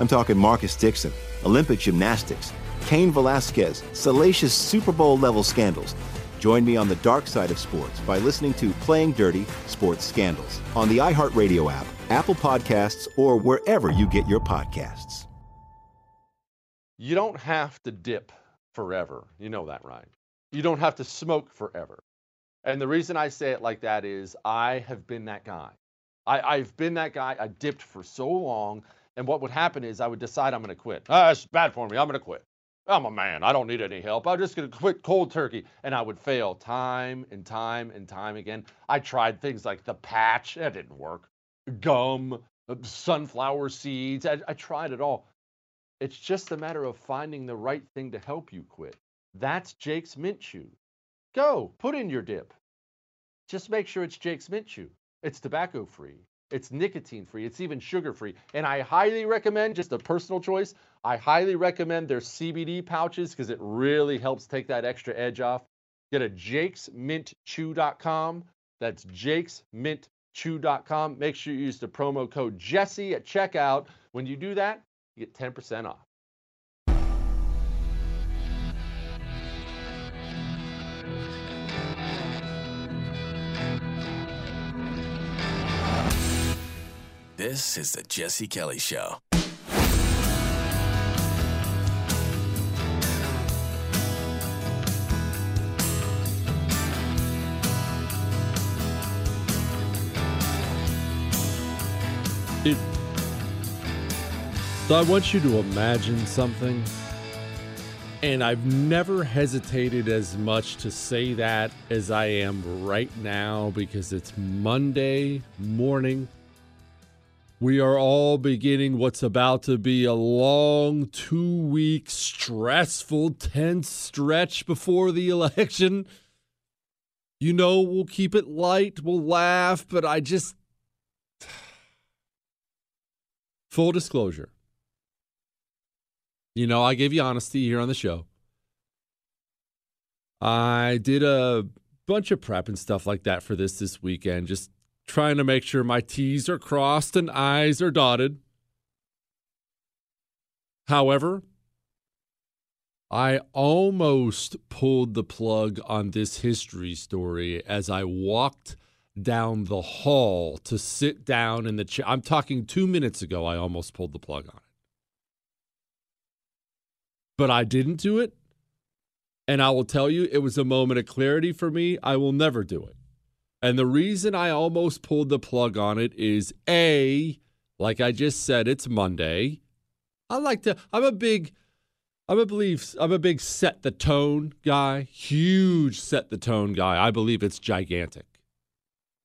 I'm talking Marcus Dixon, Olympic gymnastics, Cain Velasquez, salacious Super Bowl level scandals. Join me on the dark side of sports by listening to Playing Dirty Sports Scandals on the iHeartRadio app, Apple Podcasts, or wherever you get your podcasts. You don't have to dip forever. You know that, right? You don't have to smoke forever. And the reason I say it like that is I have been that guy. I, I've been that guy. I dipped for so long and what would happen is I would decide I'm going to quit. Ah, it's bad for me. I'm going to quit. I'm a man. I don't need any help. I'm just going to quit cold turkey. And I would fail time and time and time again. I tried things like the patch. That didn't work. Gum, uh, sunflower seeds. I, I tried it all. It's just a matter of finding the right thing to help you quit. That's Jake's Mint Chew. Go, put in your dip. Just make sure it's Jake's Mint Chew. It's tobacco free. It's nicotine free. It's even sugar free. And I highly recommend, just a personal choice, I highly recommend their CBD pouches because it really helps take that extra edge off. Get a jakesmintchew.com. That's jakesmintchew.com. Make sure you use the promo code Jesse at checkout. When you do that, you get 10% off. This is the Jesse Kelly Show. So I want you to imagine something. And I've never hesitated as much to say that as I am right now because it's Monday morning. We are all beginning what's about to be a long two week, stressful, tense stretch before the election. You know, we'll keep it light, we'll laugh, but I just. Full disclosure. You know, I gave you honesty here on the show. I did a bunch of prep and stuff like that for this this weekend, just trying to make sure my T's are crossed and I's are dotted. However, I almost pulled the plug on this history story as I walked down the hall to sit down in the chair. I'm talking two minutes ago, I almost pulled the plug on it. But I didn't do it. And I will tell you, it was a moment of clarity for me. I will never do it. And the reason I almost pulled the plug on it is A, like I just said, it's Monday. I like to, I'm a big, I'm a believe I'm a big set the tone guy, huge set the tone guy. I believe it's gigantic.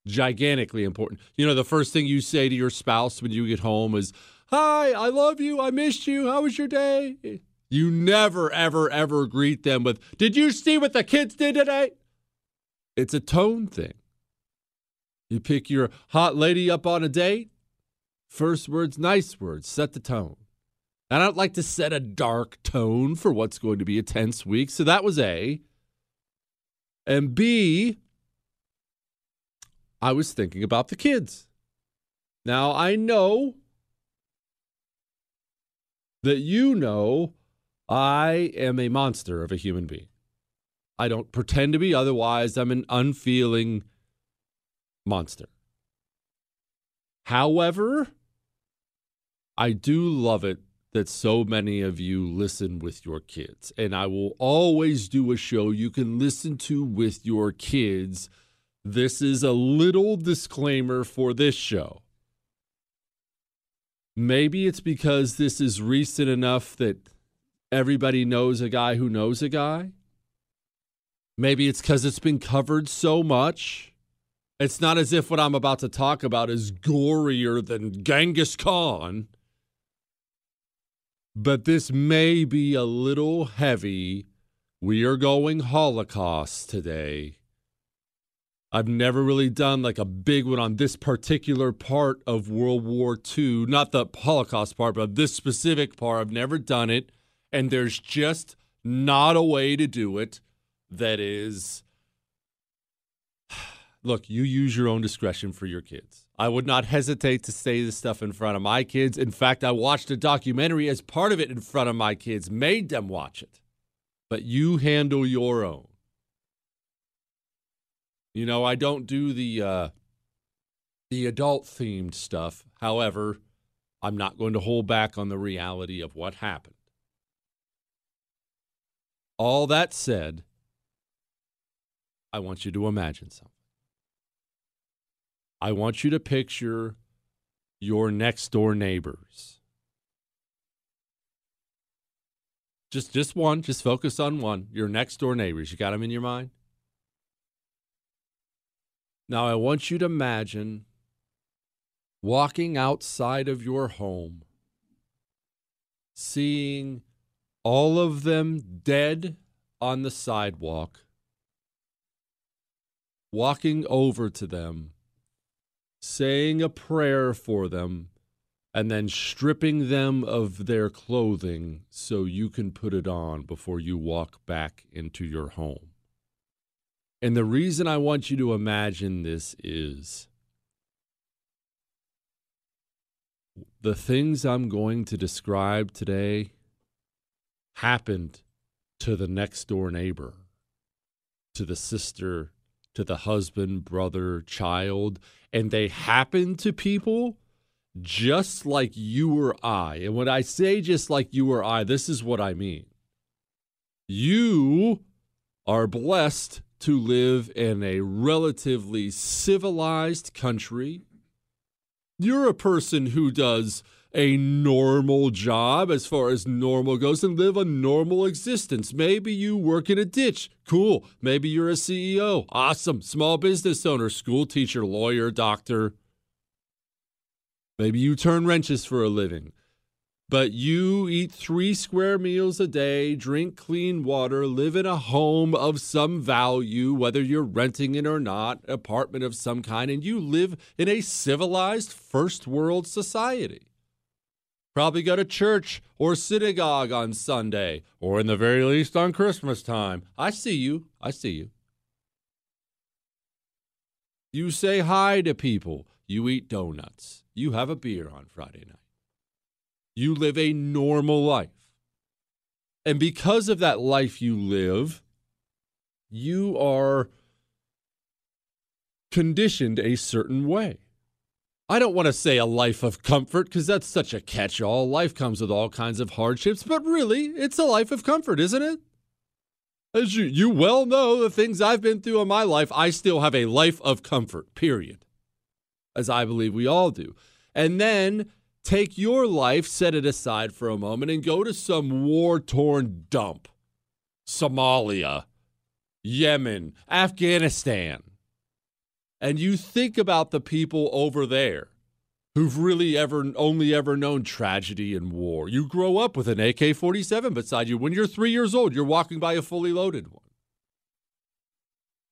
Gigantically important. You know, the first thing you say to your spouse when you get home is, "Hi, I love you. I missed you. How was your day?" You never ever ever greet them with, "Did you see what the kids did today?" It's a tone thing. You pick your hot lady up on a date, first words, nice words, set the tone. And I'd like to set a dark tone for what's going to be a tense week. So that was A. And B, I was thinking about the kids. Now, I know that you know I am a monster of a human being. I don't pretend to be otherwise. I'm an unfeeling monster. However, I do love it that so many of you listen with your kids. And I will always do a show you can listen to with your kids. This is a little disclaimer for this show. Maybe it's because this is recent enough that everybody knows a guy who knows a guy. Maybe it's because it's been covered so much. It's not as if what I'm about to talk about is gorier than Genghis Khan but this may be a little heavy. We are going Holocaust today. I've never really done like a big one on this particular part of World War II, not the Holocaust part, but this specific part. I've never done it. And there's just not a way to do it that is. Look, you use your own discretion for your kids. I would not hesitate to say this stuff in front of my kids. In fact, I watched a documentary as part of it in front of my kids, made them watch it. But you handle your own. You know, I don't do the uh, the adult themed stuff. However, I'm not going to hold back on the reality of what happened. All that said, I want you to imagine something. I want you to picture your next door neighbors. Just just one, just focus on one. Your next door neighbors. You got them in your mind? Now I want you to imagine walking outside of your home, seeing all of them dead on the sidewalk, walking over to them saying a prayer for them, and then stripping them of their clothing so you can put it on before you walk back into your home. And the reason I want you to imagine this is the things I'm going to describe today happened to the next door neighbor, to the sister, to the husband, brother, child, and they happen to people just like you or I. And when I say just like you or I, this is what I mean. You are blessed to live in a relatively civilized country. You're a person who does a normal job as far as normal goes and live a normal existence. Maybe you work in a ditch. Cool. Maybe you're a CEO. Awesome. Small business owner, school teacher, lawyer, doctor. Maybe you turn wrenches for a living. But you eat three square meals a day, drink clean water, live in a home of some value, whether you're renting it or not, apartment of some kind, and you live in a civilized first world society. Probably go to church or synagogue on Sunday, or in the very least on Christmas time. I see you. I see you. You say hi to people. You eat donuts. You have a beer on Friday night. You live a normal life. And because of that life you live, you are conditioned a certain way. I don't want to say a life of comfort because that's such a catch all. Life comes with all kinds of hardships, but really, it's a life of comfort, isn't it? As you, you well know, the things I've been through in my life, I still have a life of comfort, period. As I believe we all do. And then take your life, set it aside for a moment, and go to some war torn dump Somalia, Yemen, Afghanistan. And you think about the people over there who've really ever only ever known tragedy and war. You grow up with an AK 47 beside you. When you're three years old, you're walking by a fully loaded one.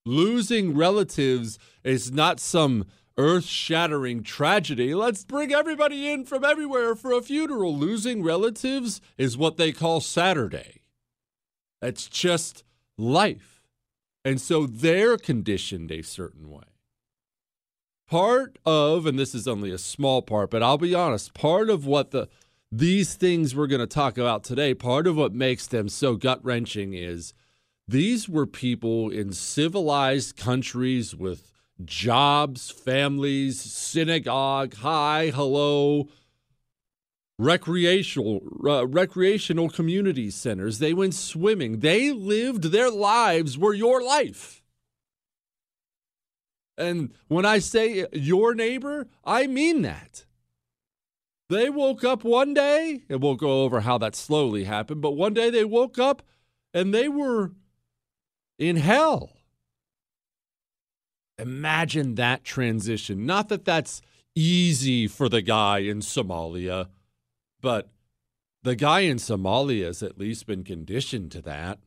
Losing relatives is not some earth shattering tragedy. Let's bring everybody in from everywhere for a funeral. Losing relatives is what they call Saturday. It's just life. And so they're conditioned a certain way. Part of, and this is only a small part, but I'll be honest, part of what the these things we're going to talk about today, part of what makes them so gut wrenching is these were people in civilized countries with jobs, families, synagogue, hi, hello, recreational uh, recreational community centers. They went swimming. They lived their lives were your life. And when I say your neighbor, I mean that. They woke up one day, and we'll go over how that slowly happened, but one day they woke up and they were in hell. Imagine that transition. Not that that's easy for the guy in Somalia, but the guy in Somalia has at least been conditioned to that.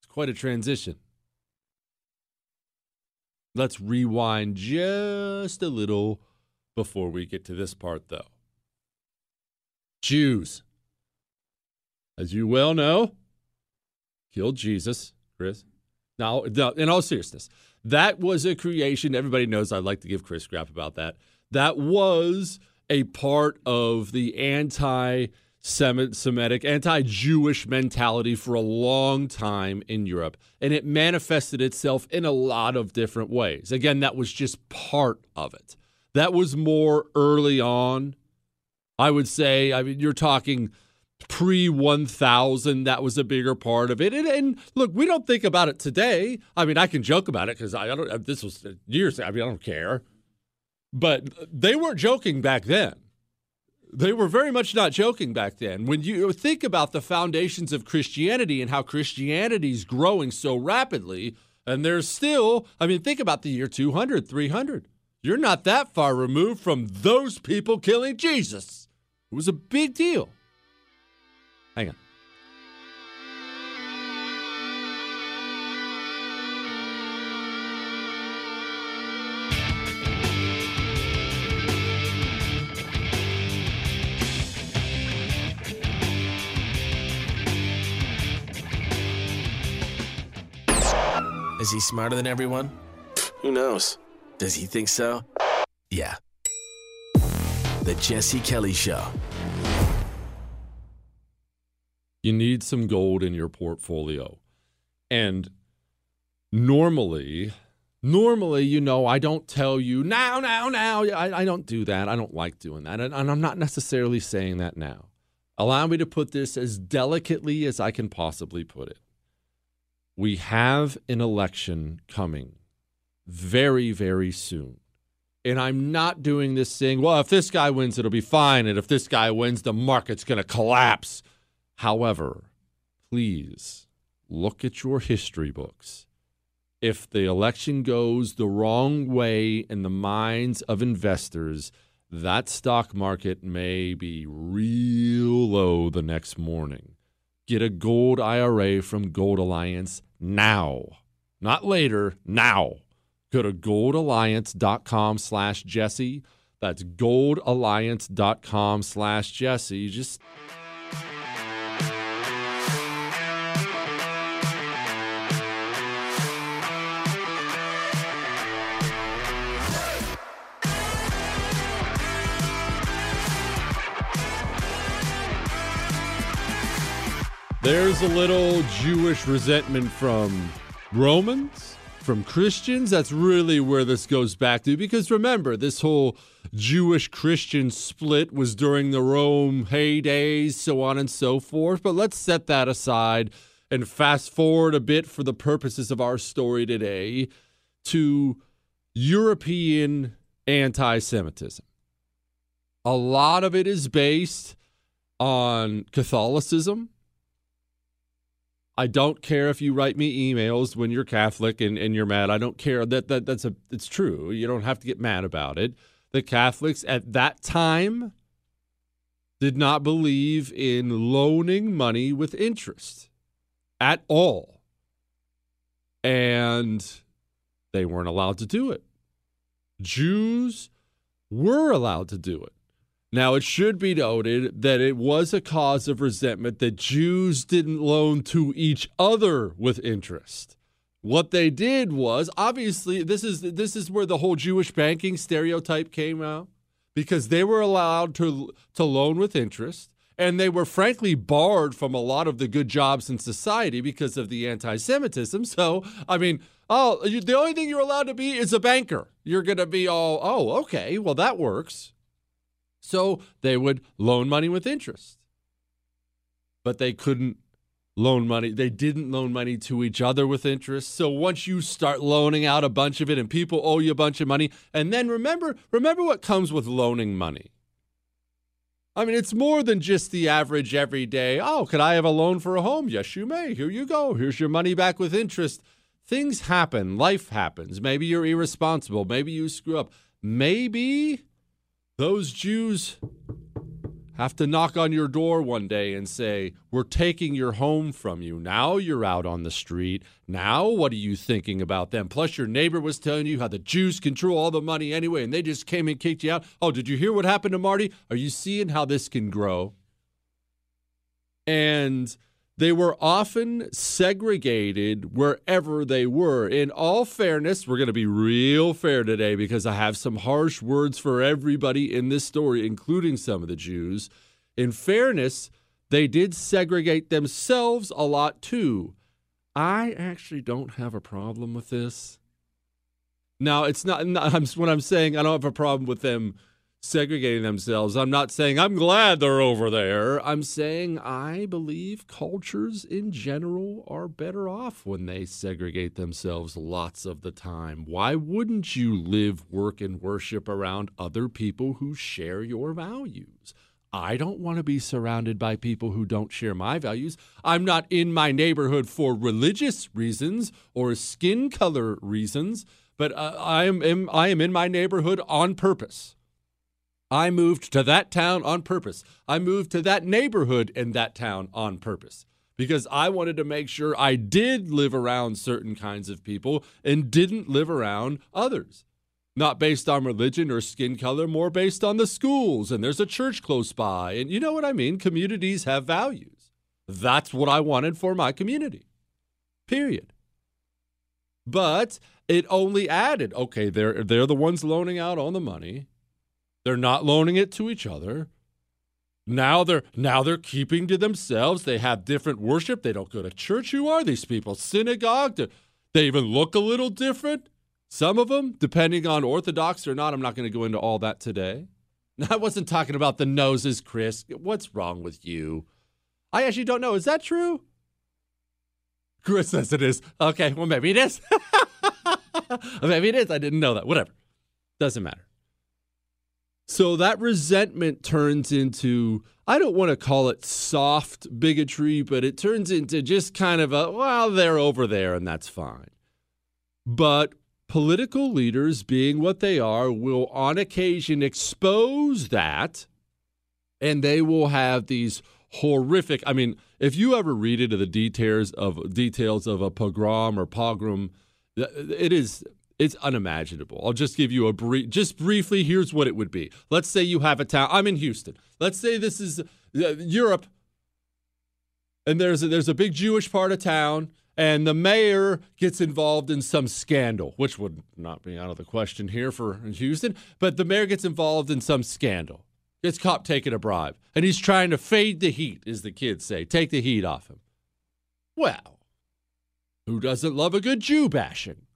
It's quite a transition. Let's rewind just a little before we get to this part, though. Jews, as you well know, killed Jesus, Chris. Now, in all seriousness, that was a creation. Everybody knows I like to give Chris crap about that. That was a part of the anti Semitic, anti Jewish mentality for a long time in Europe. And it manifested itself in a lot of different ways. Again, that was just part of it. That was more early on. I would say, I mean, you're talking pre 1000 that was a bigger part of it and, and, look we don't think about it today i mean i can joke about it because I, I, don't this was years i mean i don't care but they weren't joking back then they were very much not joking back then. When you think about the foundations of christianity and how christianity is growing so rapidly and there's still i mean think about the year 200 300 you're not that far removed from those people killing jesus. It was a big deal Is he smarter than everyone? Who knows? Does he think so? Yeah. The Jesse Kelly Show. You need some gold in your portfolio. And normally, normally, you know, I don't tell you now, now, now. I, I don't do that. I don't like doing that. And, and I'm not necessarily saying that now. Allow me to put this as delicately as I can possibly put it. We have an election coming very, very soon. And I'm not doing this saying, well, if this guy wins, it'll be fine. And if this guy wins, the market's going to collapse. However, please look at your history books. If the election goes the wrong way in the minds of investors, that stock market may be real low the next morning. Get a gold IRA from Gold Alliance now. Not later, now. Go to goldalliance.com slash Jesse. That's goldalliance.com slash Jesse. Just There's a little Jewish resentment from Romans, from Christians. That's really where this goes back to. Because remember, this whole Jewish Christian split was during the Rome heydays, so on and so forth. But let's set that aside and fast forward a bit for the purposes of our story today to European anti Semitism. A lot of it is based on Catholicism. I don't care if you write me emails when you're Catholic and, and you're mad. I don't care. That, that that's a it's true. You don't have to get mad about it. The Catholics at that time did not believe in loaning money with interest at all. And they weren't allowed to do it. Jews were allowed to do it. Now, it should be noted that it was a cause of resentment that Jews didn't loan to each other with interest. What they did was obviously this is this is where the whole Jewish banking stereotype came out because they were allowed to to loan with interest and they were frankly barred from a lot of the good jobs in society because of the anti-Semitism. So, I mean, oh, the only thing you're allowed to be is a banker. You're going to be all, oh, okay, well that works. So they would loan money with interest. But they couldn't loan money. They didn't loan money to each other with interest. So once you start loaning out a bunch of it and people owe you a bunch of money, and then remember remember what comes with loaning money. I mean, it's more than just the average everyday, oh, could I have a loan for a home? Yes, you may. Here you go. Here's your money back with interest. Things happen. Life happens. Maybe you're irresponsible. Maybe you screw up. Maybe those Jews have to knock on your door one day and say, We're taking your home from you. Now you're out on the street. Now, what are you thinking about them? Plus, your neighbor was telling you how the Jews control all the money anyway, and they just came and kicked you out. Oh, did you hear what happened to Marty? Are you seeing how this can grow? And they were often segregated wherever they were. In all fairness, we're going to be real fair today because I have some harsh words for everybody in this story, including some of the Jews. In fairness, they did segregate themselves a lot too. I actually don't have a problem with this. Now, it's not, not when I'm saying I don't have a problem with them segregating themselves. I'm not saying I'm glad they're over there. I'm saying I believe cultures in general are better off when they segregate themselves lots of the time. Why wouldn't you live, work, and worship around other people who share your values? I don't want to be surrounded by people who don't share my values. I'm not in my neighborhood for religious reasons or skin color reasons, but uh, I am I am in my neighborhood on purpose. I moved to that town on purpose. I moved to that neighborhood in that town on purpose because I wanted to make sure I did live around certain kinds of people and didn't live around others. Not based on religion or skin color, more based on the schools, and there's a church close by. And you know what I mean? Communities have values. That's what I wanted for my community. Period. But it only added okay, they're, they're the ones loaning out all the money. They're not loaning it to each other. Now they're now they're keeping to themselves. They have different worship. They don't go to church. Who are these people? Synagogue? They even look a little different. Some of them, depending on Orthodox or not. I'm not going to go into all that today. I wasn't talking about the noses, Chris. What's wrong with you? I actually don't know. Is that true? Chris says it is. Okay, well, maybe it is. maybe it is. I didn't know that. Whatever. Doesn't matter. So that resentment turns into, I don't want to call it soft bigotry, but it turns into just kind of a, well, they're over there and that's fine. But political leaders, being what they are, will on occasion expose that and they will have these horrific i mean if you ever read into the details of details of a pogrom or pogrom it is it's unimaginable. I'll just give you a brief, just briefly. Here's what it would be. Let's say you have a town. I'm in Houston. Let's say this is uh, Europe, and there's a, there's a big Jewish part of town, and the mayor gets involved in some scandal, which would not be out of the question here for Houston. But the mayor gets involved in some scandal, gets caught taking a bribe, and he's trying to fade the heat, as the kids say, take the heat off him. Well, who doesn't love a good Jew bashing?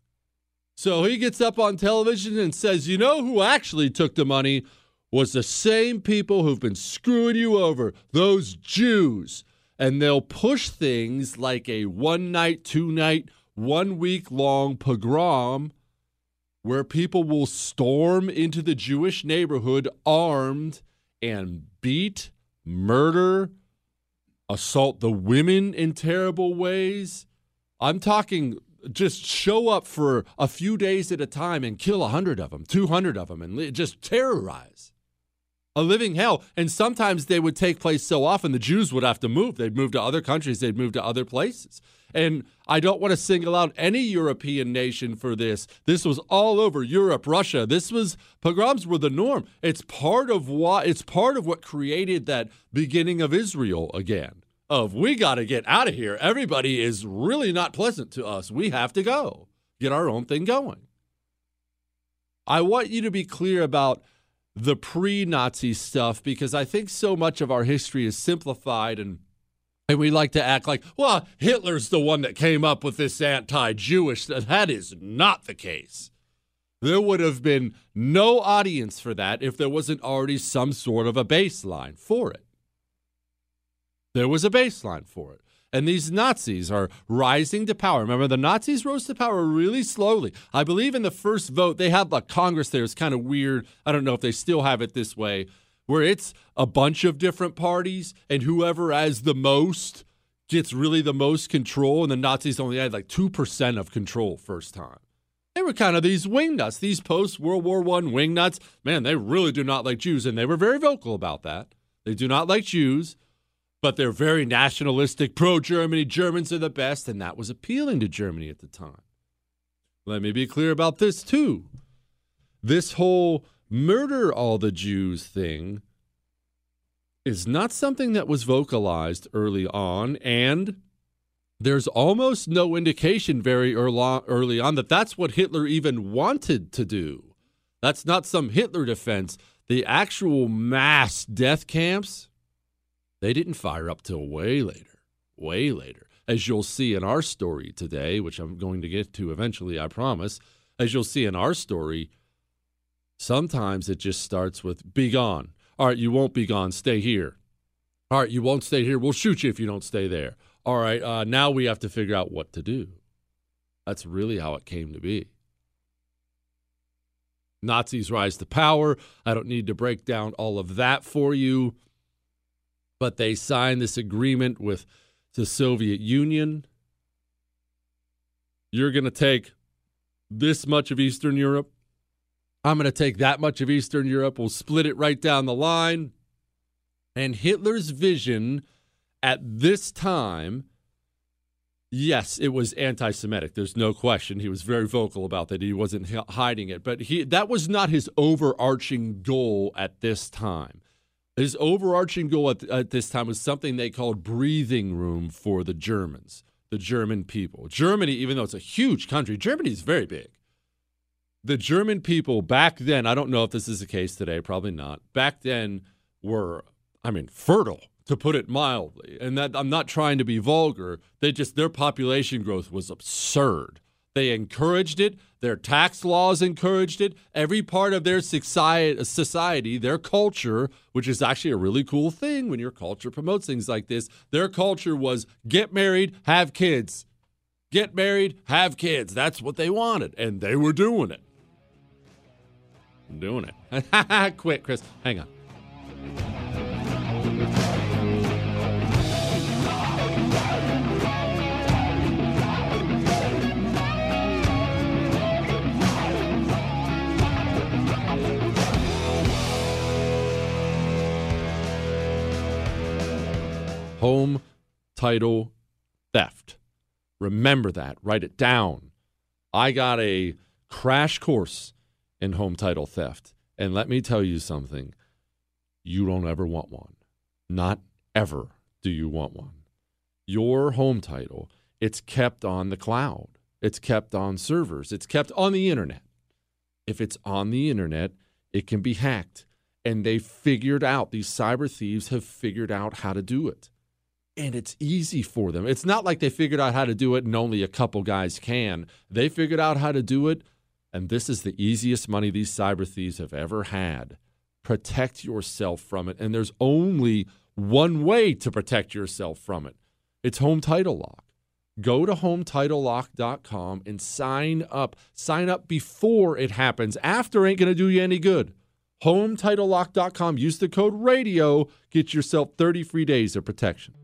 So he gets up on television and says, You know who actually took the money? Was the same people who've been screwing you over, those Jews. And they'll push things like a one night, two night, one week long pogrom where people will storm into the Jewish neighborhood armed and beat, murder, assault the women in terrible ways. I'm talking just show up for a few days at a time and kill 100 of them, 200 of them, and just terrorize. A living hell. And sometimes they would take place so often the Jews would have to move. They'd move to other countries, they'd move to other places. And I don't want to single out any European nation for this. This was all over Europe, Russia. This was pogroms were the norm. It's part of what it's part of what created that beginning of Israel again of we got to get out of here. Everybody is really not pleasant to us. We have to go get our own thing going. I want you to be clear about the pre Nazi stuff because I think so much of our history is simplified and and we like to act like, well, Hitler's the one that came up with this anti Jewish. That is not the case. There would have been no audience for that if there wasn't already some sort of a baseline for it. There was a baseline for it. And these Nazis are rising to power. Remember, the Nazis rose to power really slowly. I believe in the first vote, they had like Congress there. It's kind of weird. I don't know if they still have it this way, where it's a bunch of different parties, and whoever has the most gets really the most control. And the Nazis only had like 2% of control first time. They were kind of these wingnuts, these post World War I wingnuts. Man, they really do not like Jews. And they were very vocal about that. They do not like Jews but they're very nationalistic, pro Germany. Germans are the best, and that was appealing to Germany at the time. Let me be clear about this, too. This whole murder all the Jews thing is not something that was vocalized early on, and there's almost no indication very early on that that's what Hitler even wanted to do. That's not some Hitler defense. The actual mass death camps they didn't fire up till way later, way later. As you'll see in our story today, which I'm going to get to eventually, I promise. As you'll see in our story, sometimes it just starts with be gone. All right, you won't be gone. Stay here. All right, you won't stay here. We'll shoot you if you don't stay there. All right, uh, now we have to figure out what to do. That's really how it came to be. Nazis rise to power. I don't need to break down all of that for you but they signed this agreement with the Soviet Union. You're going to take this much of Eastern Europe. I'm going to take that much of Eastern Europe. We'll split it right down the line. And Hitler's vision at this time, yes, it was anti-Semitic. There's no question. He was very vocal about that. He wasn't hiding it, but he that was not his overarching goal at this time. His overarching goal at, at, this time was something they called breathing room for the Germans, the German people. Germany, even though it's a huge country, Germany is very big. The German people back then, I don't know if this is the case today, probably not. Back then were, I mean, fertile to put it mildly. And that I'm not trying to be vulgar. They just their population growth was absurd. They encouraged it. Their tax laws encouraged it. Every part of their society, their culture, which is actually a really cool thing when your culture promotes things like this, their culture was get married, have kids. Get married, have kids. That's what they wanted. And they were doing it. Doing it. Quit, Chris. Hang on. Home title theft. Remember that. Write it down. I got a crash course in home title theft. And let me tell you something you don't ever want one. Not ever do you want one. Your home title, it's kept on the cloud, it's kept on servers, it's kept on the internet. If it's on the internet, it can be hacked. And they figured out, these cyber thieves have figured out how to do it and it's easy for them. It's not like they figured out how to do it and only a couple guys can. They figured out how to do it, and this is the easiest money these cyber thieves have ever had. Protect yourself from it, and there's only one way to protect yourself from it. It's Home Title Lock. Go to hometitlelock.com and sign up. Sign up before it happens. After ain't going to do you any good. HomeTitleLock.com. Use the code RADIO. Get yourself 30 free days of protection.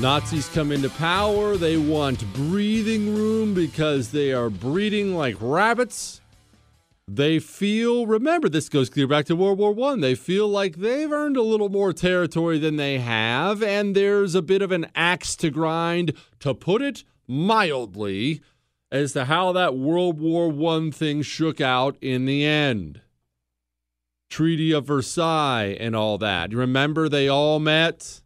Nazis come into power. They want breathing room because they are breeding like rabbits. They feel, remember, this goes clear back to World War One. They feel like they've earned a little more territory than they have, and there's a bit of an axe to grind, to put it mildly, as to how that World War One thing shook out in the end. Treaty of Versailles and all that. Remember, they all met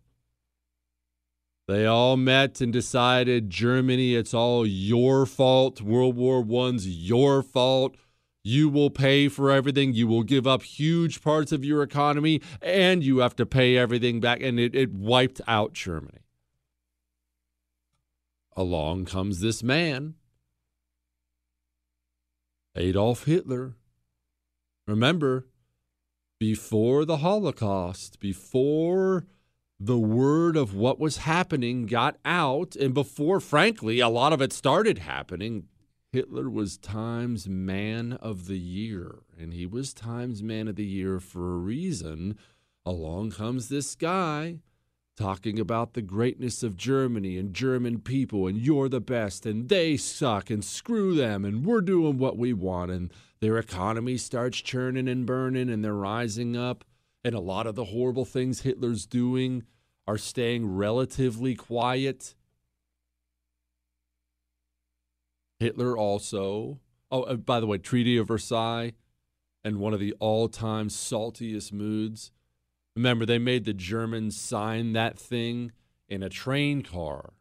they all met and decided Germany, it's all your fault. World War One's your fault. You will pay for everything. You will give up huge parts of your economy, and you have to pay everything back. And it, it wiped out Germany. Along comes this man, Adolf Hitler. Remember, before the Holocaust, before the word of what was happening got out. And before, frankly, a lot of it started happening, Hitler was Times Man of the Year. And he was Times Man of the Year for a reason. Along comes this guy talking about the greatness of Germany and German people, and you're the best, and they suck, and screw them, and we're doing what we want. And their economy starts churning and burning, and they're rising up. And a lot of the horrible things Hitler's doing are staying relatively quiet. Hitler also, oh, uh, by the way, Treaty of Versailles and one of the all time saltiest moods. Remember, they made the Germans sign that thing in a train car.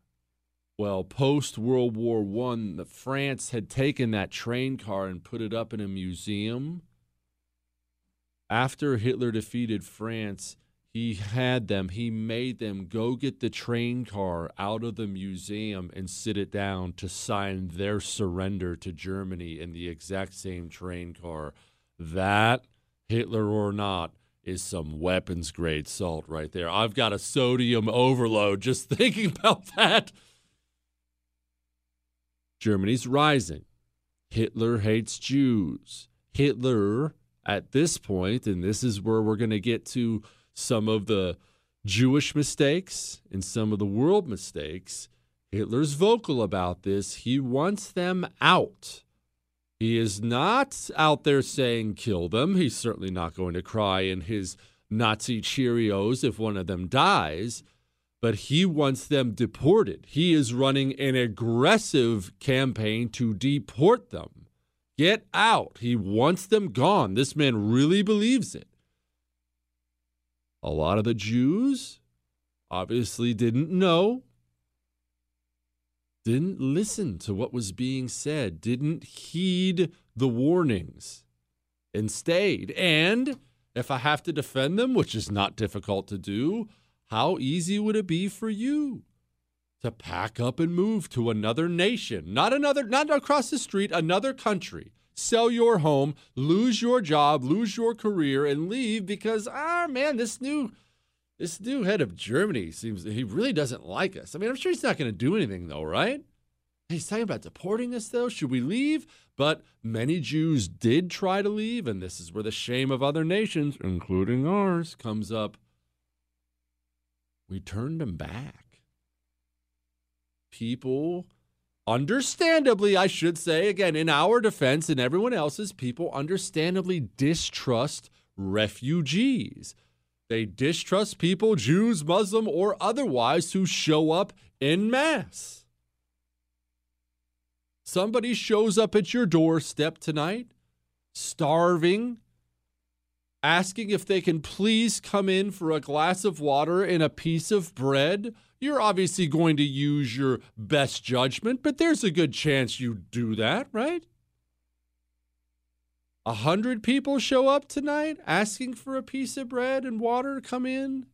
Well, post World War One, France had taken that train car and put it up in a museum. After Hitler defeated France, he had them, he made them go get the train car out of the museum and sit it down to sign their surrender to Germany in the exact same train car. That, Hitler or not, is some weapons grade salt right there. I've got a sodium overload just thinking about that. Germany's rising. Hitler hates Jews. Hitler, at this point, and this is where we're going to get to some of the Jewish mistakes and some of the world mistakes. Hitler's vocal about this. He wants them out. He is not out there saying kill them. He's certainly not going to cry in his Nazi Cheerios if one of them dies, but he wants them deported. He is running an aggressive campaign to deport them. Get out. He wants them gone. This man really believes it. A lot of the Jews obviously didn't know, didn't listen to what was being said, didn't heed the warnings, and stayed. And if I have to defend them, which is not difficult to do, how easy would it be for you to pack up and move to another nation, not another, not across the street, another country? sell your home, lose your job, lose your career, and leave because ah man, this new this new head of Germany seems he really doesn't like us. I mean, I'm sure he's not going to do anything though, right? He's talking about deporting us though. Should we leave? But many Jews did try to leave, and this is where the shame of other nations, including ours, comes up. We turned them back. People understandably, I should say, again, in our defense and everyone else's, people understandably distrust refugees. They distrust people, Jews, Muslim, or otherwise, who show up in mass. Somebody shows up at your doorstep tonight, starving, asking if they can please come in for a glass of water and a piece of bread you're obviously going to use your best judgment, but there's a good chance you do that, right? A hundred people show up tonight asking for a piece of bread and water to come in.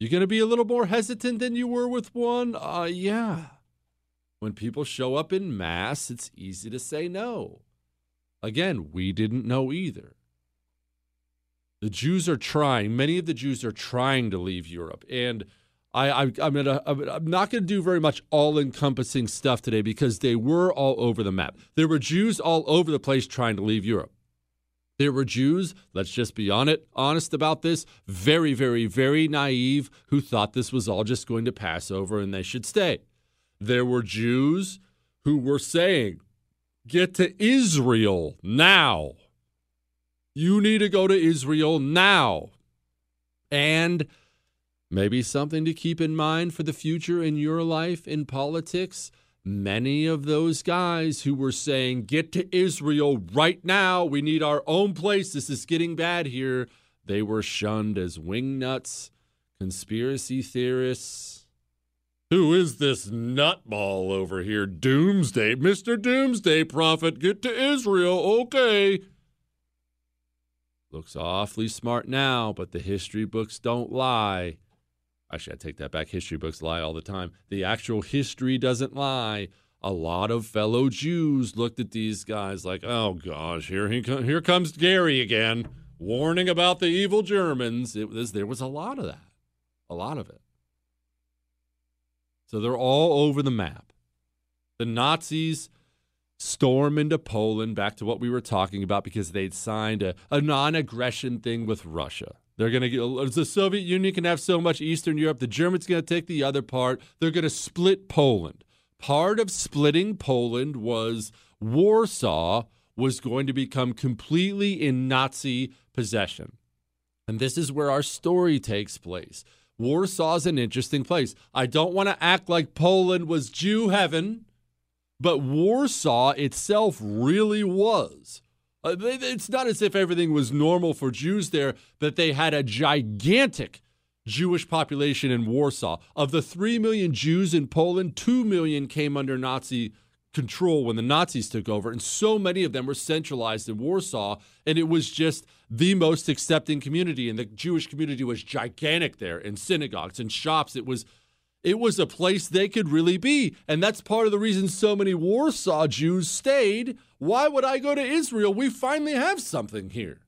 You're going to be a little more hesitant than you were with one? Uh, yeah. When people show up in mass, it's easy to say no. Again, we didn't know either. The Jews are trying, many of the Jews are trying to leave Europe. And I, am not going to do very much all encompassing stuff today because they were all over the map. There were Jews all over the place trying to leave Europe. There were Jews, let's just be on it, honest about this, very, very, very naive who thought this was all just going to pass over and they should stay. There were Jews who were saying, get to Israel now. You need to go to Israel now. And maybe something to keep in mind for the future in your life in politics. Many of those guys who were saying, Get to Israel right now, we need our own place, this is getting bad here, they were shunned as wingnuts, conspiracy theorists. Who is this nutball over here? Doomsday. Mr. Doomsday Prophet, get to Israel. Okay. Looks awfully smart now, but the history books don't lie. Actually, I take that back. History books lie all the time. The actual history doesn't lie. A lot of fellow Jews looked at these guys like, "Oh gosh, here he co- here comes Gary again, warning about the evil Germans." It was there was a lot of that, a lot of it. So they're all over the map. The Nazis storm into Poland, back to what we were talking about, because they'd signed a, a non aggression thing with Russia. They're going to get the Soviet Union can have so much Eastern Europe. The Germans going to take the other part. They're going to split Poland. Part of splitting Poland was Warsaw was going to become completely in Nazi possession. And this is where our story takes place. Warsaw's an interesting place. I don't want to act like Poland was Jew heaven but Warsaw itself really was. Uh, it's not as if everything was normal for Jews there, but they had a gigantic Jewish population in Warsaw. Of the 3 million Jews in Poland, 2 million came under Nazi control when the Nazis took over, and so many of them were centralized in Warsaw, and it was just the most accepting community, and the Jewish community was gigantic there, in synagogues and shops. It was it was a place they could really be. And that's part of the reason so many Warsaw Jews stayed. Why would I go to Israel? We finally have something here.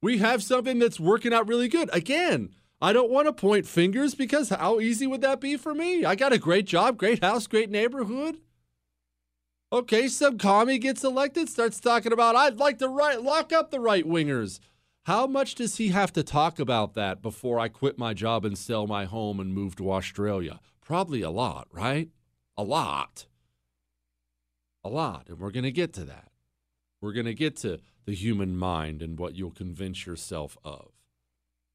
We have something that's working out really good. Again, I don't want to point fingers because how easy would that be for me? I got a great job, great house, great neighborhood. Okay, some commie gets elected, starts talking about I'd like to right lock up the right wingers. How much does he have to talk about that before I quit my job and sell my home and move to Australia? Probably a lot, right? A lot. A lot. And we're going to get to that. We're going to get to the human mind and what you'll convince yourself of.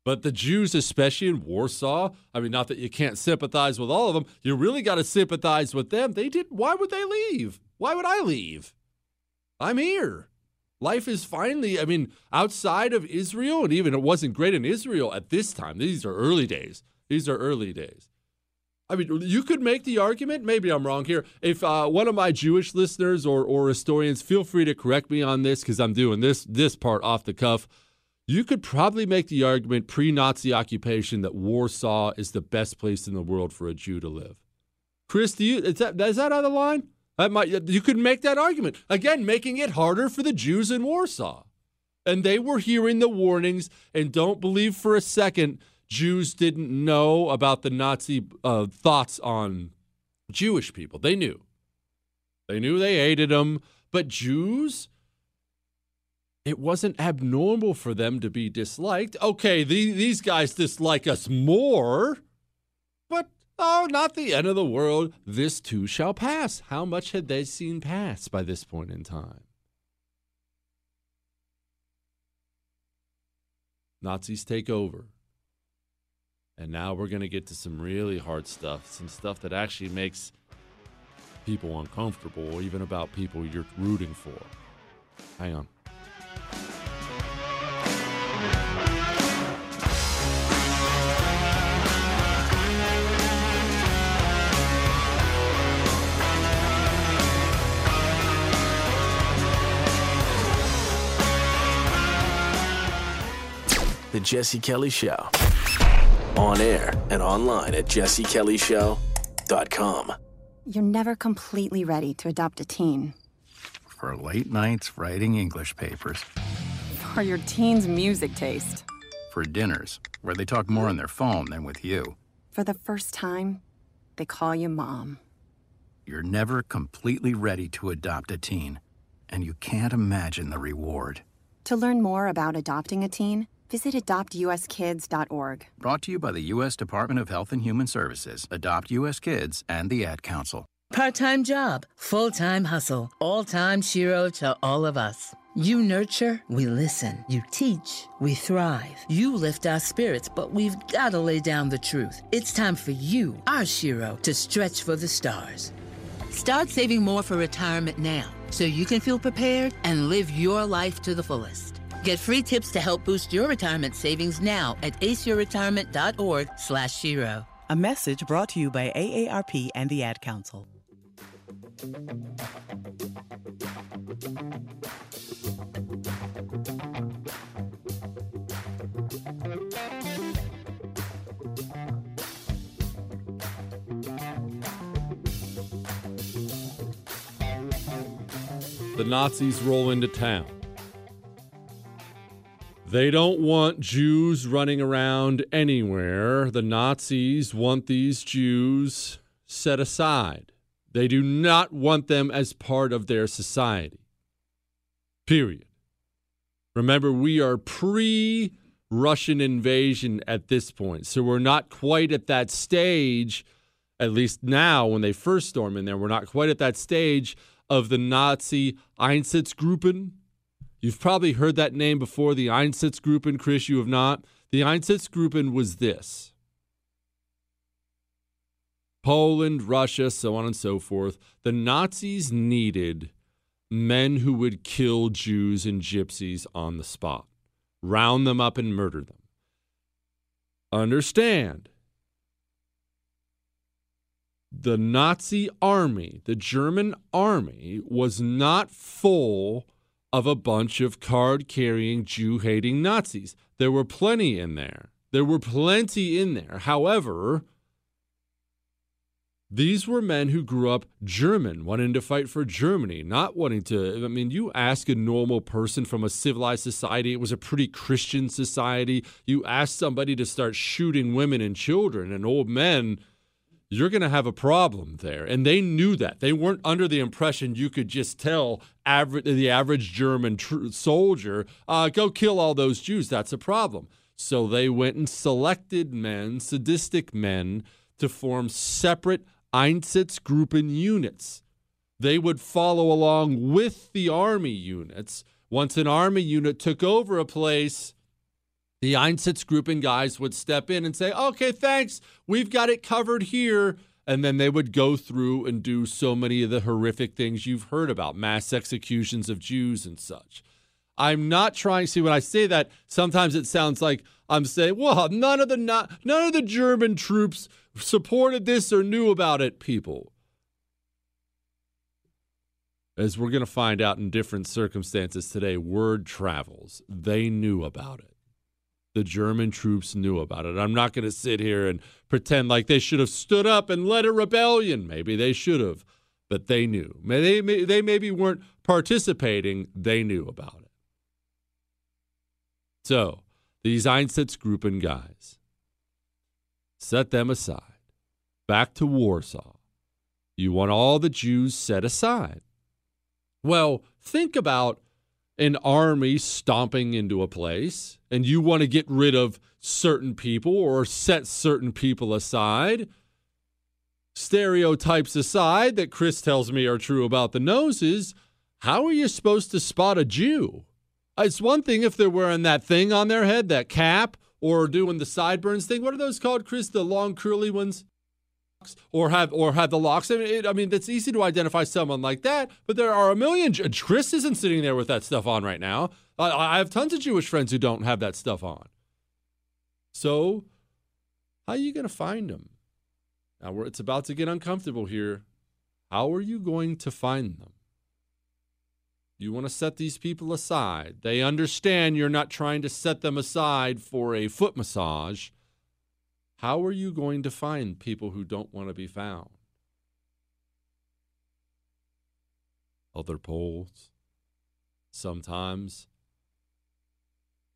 But the Jews, especially in Warsaw, I mean, not that you can't sympathize with all of them, you really got to sympathize with them. They did. Why would they leave? Why would I leave? I'm here. Life is finally, I mean, outside of Israel, and even it wasn't great in Israel at this time. These are early days. These are early days. I mean, you could make the argument. Maybe I'm wrong here. If uh, one of my Jewish listeners or or historians, feel free to correct me on this because I'm doing this this part off the cuff. You could probably make the argument pre-Nazi occupation that Warsaw is the best place in the world for a Jew to live. Chris, do you is that is that out of the line? That might you could make that argument again, making it harder for the Jews in Warsaw. And they were hearing the warnings, and don't believe for a second Jews didn't know about the Nazi uh, thoughts on Jewish people. They knew. They knew they hated them. But Jews, it wasn't abnormal for them to be disliked. Okay, the, these guys dislike us more, oh, not the end of the world. This too shall pass. How much had they seen pass by this point in time? Nazis take over. And now we're going to get to some really hard stuff, some stuff that actually makes people uncomfortable, even about people you're rooting for. Hang on. The Jesse Kelly Show. On air and online at jessekellyshow.com. You're never completely ready to adopt a teen. For late nights writing English papers. For your teen's music taste. For dinners where they talk more on their phone than with you. For the first time, they call you mom. You're never completely ready to adopt a teen, and you can't imagine the reward. To learn more about adopting a teen, visit adoptuskids.org. Brought to you by the U.S. Department of Health and Human Services, Adopt U.S. Kids, and the Ad Council. Part time job, full time hustle, all time Shero to all of us. You nurture, we listen. You teach, we thrive. You lift our spirits, but we've got to lay down the truth. It's time for you, our Shero, to stretch for the stars. Start saving more for retirement now so you can feel prepared and live your life to the fullest. Get free tips to help boost your retirement savings now at aceyourretirement.org slash Shero. A message brought to you by AARP and the Ad Council. The Nazis roll into town. They don't want Jews running around anywhere. The Nazis want these Jews set aside. They do not want them as part of their society. Period. Remember, we are pre Russian invasion at this point. So we're not quite at that stage, at least now when they first storm in there, we're not quite at that stage of the Nazi Einsatzgruppen. You've probably heard that name before, the Einsatzgruppen. Chris, you have not. The Einsatzgruppen was this Poland, Russia, so on and so forth. The Nazis needed men who would kill Jews and gypsies on the spot, round them up and murder them. Understand, the Nazi army, the German army, was not full of a bunch of card carrying, Jew hating Nazis. There were plenty in there. There were plenty in there. However, these were men who grew up German, wanting to fight for Germany, not wanting to. I mean, you ask a normal person from a civilized society, it was a pretty Christian society. You ask somebody to start shooting women and children and old men, you're going to have a problem there. And they knew that. They weren't under the impression you could just tell average, the average German tr- soldier, uh, go kill all those Jews. That's a problem. So they went and selected men, sadistic men, to form separate Einsatzgruppen units. They would follow along with the army units. Once an army unit took over a place, the Einsatzgruppen guys would step in and say, okay, thanks, we've got it covered here. And then they would go through and do so many of the horrific things you've heard about mass executions of Jews and such. I'm not trying. to See, when I say that, sometimes it sounds like I'm saying, "Well, none of the not, none of the German troops supported this or knew about it." People, as we're going to find out in different circumstances today, word travels. They knew about it. The German troops knew about it. I'm not going to sit here and pretend like they should have stood up and led a rebellion. Maybe they should have, but they knew. They, they maybe weren't participating. They knew about it. So these Einsatzgruppen guys, set them aside. Back to Warsaw. You want all the Jews set aside. Well, think about an army stomping into a place and you want to get rid of certain people or set certain people aside. Stereotypes aside that Chris tells me are true about the noses, how are you supposed to spot a Jew? It's one thing if they're wearing that thing on their head, that cap, or doing the sideburns thing. What are those called, Chris? The long curly ones? Or have or have the locks. I mean, it, I mean, it's easy to identify someone like that, but there are a million. Chris isn't sitting there with that stuff on right now. I, I have tons of Jewish friends who don't have that stuff on. So, how are you going to find them? Now, it's about to get uncomfortable here. How are you going to find them? You want to set these people aside. They understand you're not trying to set them aside for a foot massage. How are you going to find people who don't want to be found? Other Poles, sometimes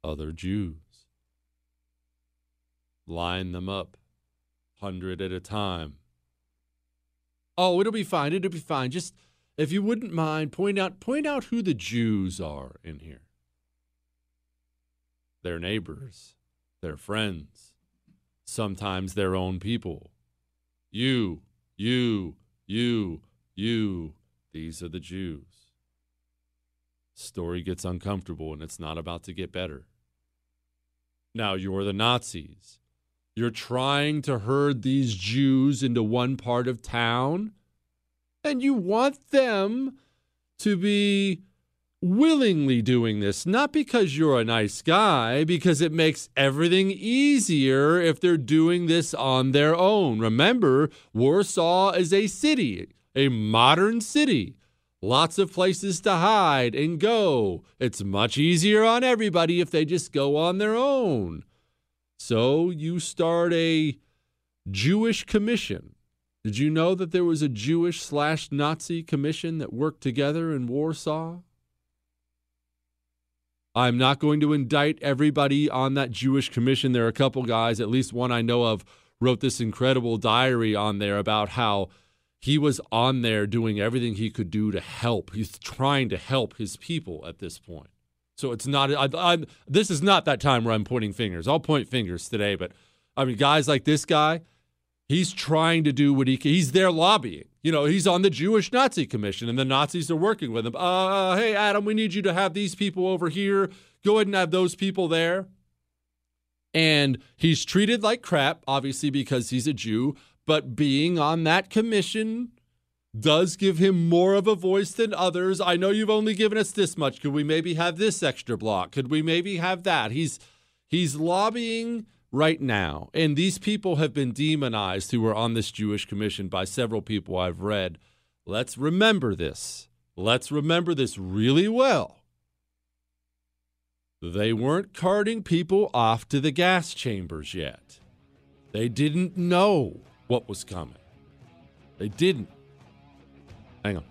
other Jews. Line them up, hundred at a time. Oh, it'll be fine. It'll be fine. Just if you wouldn't mind, point out point out who the Jews are in here. Their neighbors, their friends, sometimes their own people. You, you, you, you. These are the Jews. Story gets uncomfortable and it's not about to get better. Now you're the Nazis. You're trying to herd these Jews into one part of town, and you want them to be willingly doing this, not because you're a nice guy, because it makes everything easier if they're doing this on their own. Remember, Warsaw is a city, a modern city. Lots of places to hide and go. It's much easier on everybody if they just go on their own. So you start a Jewish commission. Did you know that there was a Jewish slash Nazi commission that worked together in Warsaw? I'm not going to indict everybody on that Jewish commission. There are a couple guys, at least one I know of, wrote this incredible diary on there about how he was on there doing everything he could do to help. He's trying to help his people at this point. So it's not. I, am this is not that time where I'm pointing fingers. I'll point fingers today, but I mean, guys like this guy, he's trying to do what he can. He's there lobbying. You know, he's on the Jewish Nazi Commission, and the Nazis are working with him. Uh, hey, Adam, we need you to have these people over here. Go ahead and have those people there. And he's treated like crap, obviously, because he's a Jew. But being on that commission does give him more of a voice than others. I know you've only given us this much. Could we maybe have this extra block? Could we maybe have that? He's he's lobbying right now. And these people have been demonized who were on this Jewish commission by several people I've read. Let's remember this. Let's remember this really well. They weren't carting people off to the gas chambers yet. They didn't know what was coming. They didn't. Hang on.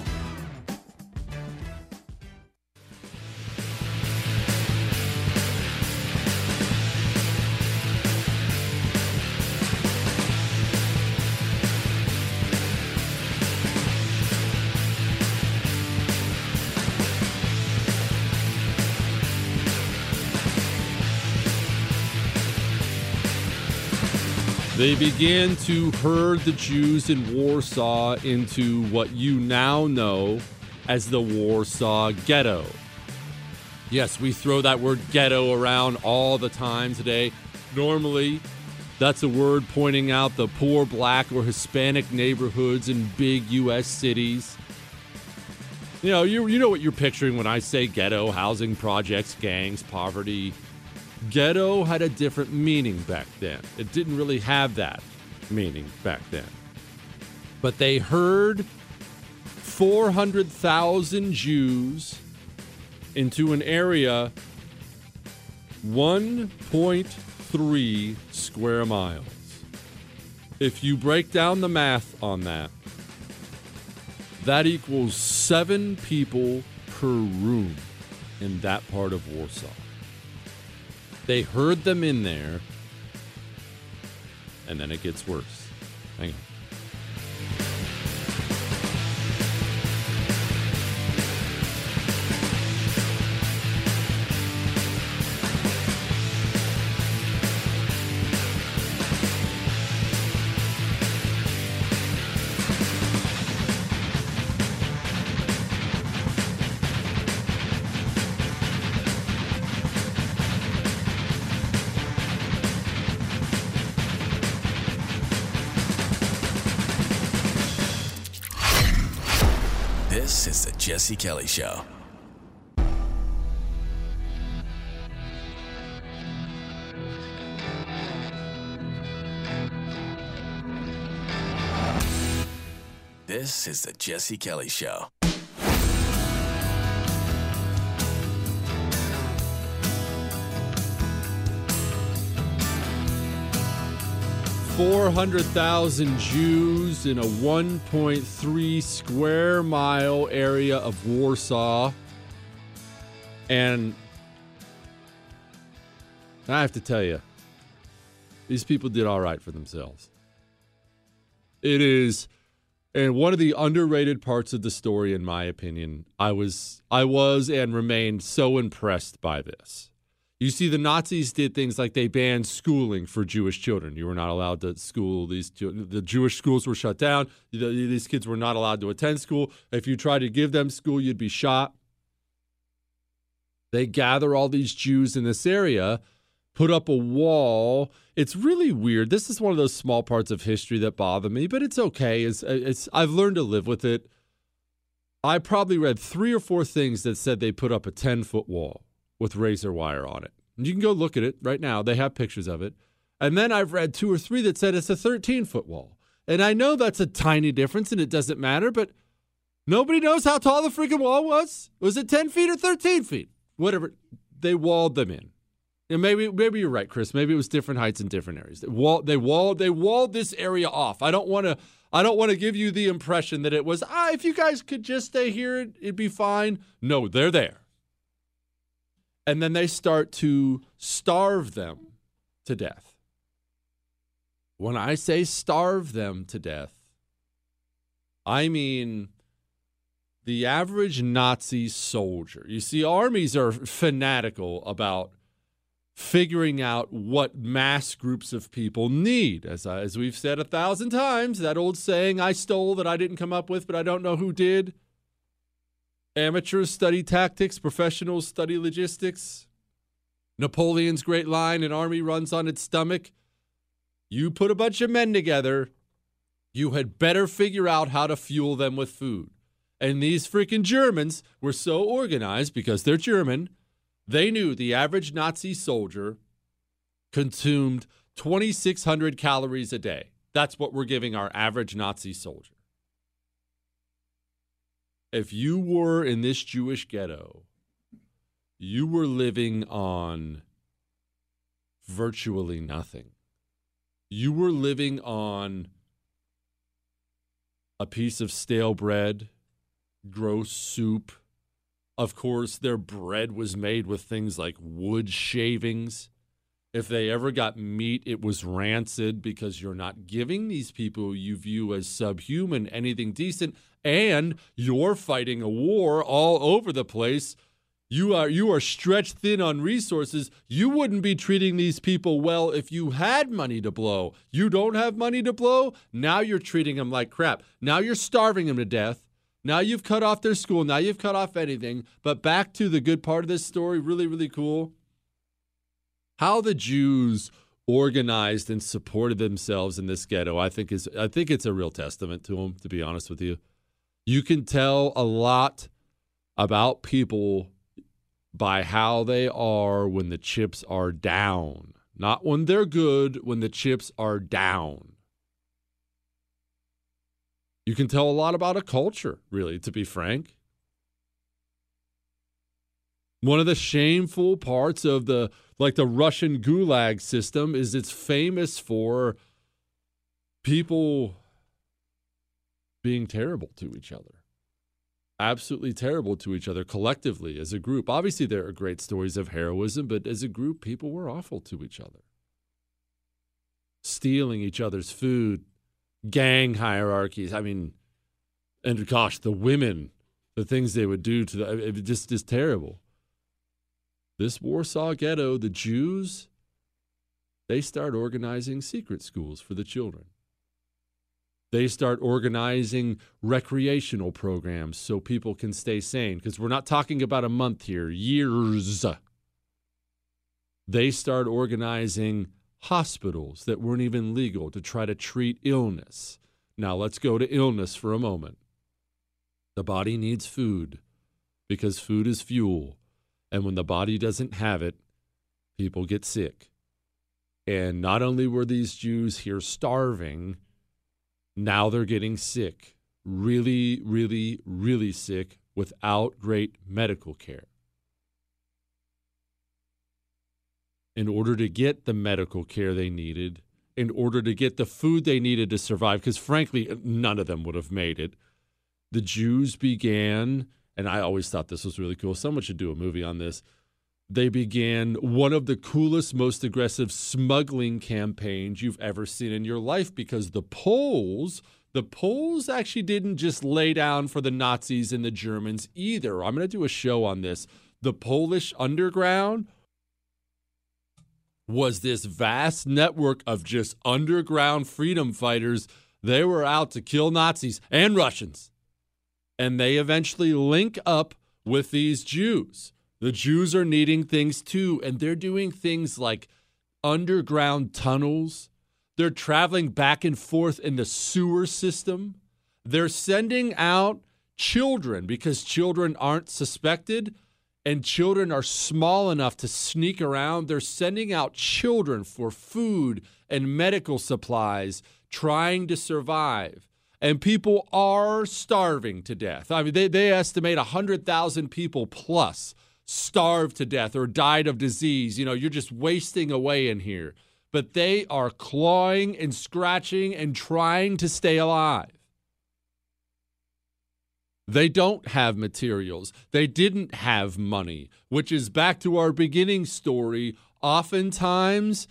They began to herd the Jews in Warsaw into what you now know as the Warsaw Ghetto. Yes, we throw that word ghetto around all the time today. Normally, that's a word pointing out the poor black or Hispanic neighborhoods in big U.S. cities. You know, you, you know what you're picturing when I say ghetto housing projects, gangs, poverty, Ghetto had a different meaning back then. It didn't really have that meaning back then. But they herd 400,000 Jews into an area 1.3 1.3 square miles. If you break down the math on that, that equals seven people per room in that part of Warsaw. They herd them in there, and then it gets worse. Hang on. Is Kelly Show. This is the Jesse Kelly Show. Four hundred thousand Jews in a 1.3 square mile area of Warsaw, and I have to tell you, these people did all right for themselves. It is, and one of the underrated parts of the story, in my opinion, I was, I was, and remained so impressed by this. You see, the Nazis did things like they banned schooling for Jewish children. You were not allowed to school these. The Jewish schools were shut down. These kids were not allowed to attend school. If you tried to give them school, you'd be shot. They gather all these Jews in this area, put up a wall. It's really weird. This is one of those small parts of history that bother me, but it's okay. It's, it's I've learned to live with it. I probably read three or four things that said they put up a 10 foot wall with razor wire on it. And you can go look at it right now. They have pictures of it. And then I've read two or three that said it's a 13 foot wall. And I know that's a tiny difference and it doesn't matter, but nobody knows how tall the freaking wall was. Was it 10 feet or 13 feet? Whatever. They walled them in. And maybe maybe you're right, Chris. Maybe it was different heights in different areas. They walled they walled they walled this area off. I don't want to I don't want to give you the impression that it was ah if you guys could just stay here it'd be fine. No, they're there and then they start to starve them to death. When I say starve them to death, I mean the average Nazi soldier. You see, armies are fanatical about figuring out what mass groups of people need. As, I, as we've said a thousand times, that old saying I stole that I didn't come up with, but I don't know who did. Amateurs study tactics, professionals study logistics. Napoleon's great line an army runs on its stomach. You put a bunch of men together, you had better figure out how to fuel them with food. And these freaking Germans were so organized because they're German, they knew the average Nazi soldier consumed 2,600 calories a day. That's what we're giving our average Nazi soldier if you were in this Jewish ghetto, you were living on virtually nothing. You were living on a piece of stale bread, gross soup. Of course, their bread was made with things like wood shavings. If they ever got meat, it was rancid because you're not giving these people you view as subhuman anything decent and you're fighting a war all over the place. You are you are stretched thin on resources. You wouldn't be treating these people well if you had money to blow. You don't have money to blow. Now you're treating them like crap. Now you're starving them to death. Now you've cut off their school. Now you've cut off anything. But back to the good part of this story, really really cool. How the Jews organized and supported themselves in this ghetto, I think is I think it's a real testament to them to be honest with you. You can tell a lot about people by how they are when the chips are down, not when they're good, when the chips are down. You can tell a lot about a culture, really, to be frank. One of the shameful parts of the like the Russian gulag system is it's famous for people being terrible to each other. Absolutely terrible to each other collectively as a group. Obviously, there are great stories of heroism, but as a group, people were awful to each other. Stealing each other's food, gang hierarchies. I mean, and gosh, the women, the things they would do to the, it just is terrible. This Warsaw ghetto, the Jews, they start organizing secret schools for the children. They start organizing recreational programs so people can stay sane because we're not talking about a month here, years. They start organizing hospitals that weren't even legal to try to treat illness. Now, let's go to illness for a moment. The body needs food because food is fuel. And when the body doesn't have it, people get sick. And not only were these Jews here starving, now they're getting sick, really, really, really sick without great medical care. In order to get the medical care they needed, in order to get the food they needed to survive, because frankly, none of them would have made it, the Jews began, and I always thought this was really cool. Someone should do a movie on this they began one of the coolest, most aggressive smuggling campaigns you've ever seen in your life because the Poles, the Poles actually didn't just lay down for the Nazis and the Germans either. I'm going to do a show on this. The Polish underground was this vast network of just underground freedom fighters. They were out to kill Nazis and Russians. And they eventually link up with these Jews. The Jews are needing things too, and they're doing things like underground tunnels. They're traveling back and forth in the sewer system. They're sending out children because children aren't suspected and children are small enough to sneak around. They're sending out children for food and medical supplies, trying to survive. And people are starving to death. I mean, they, they estimate 100,000 people plus starved to death or died of disease. You know, you're just wasting away in here. But they are clawing and scratching and trying to stay alive. They don't have materials. They didn't have money, which is back to our beginning story. Oftentimes,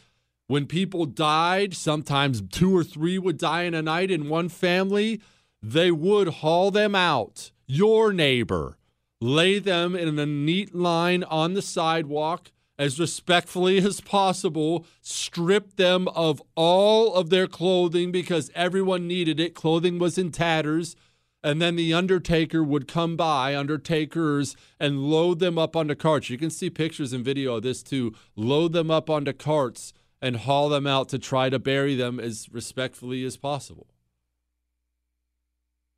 when people died, sometimes two or three would die in a night in one family, they would haul them out. Your neighbor, lay them in a neat line on the sidewalk as respectfully as possible, strip them of all of their clothing because everyone needed it. Clothing was in tatters. And then the undertaker would come by, undertakers, and load them up onto carts. You can see pictures and video of this too. Load them up onto carts and haul them out to try to bury them as respectfully as possible.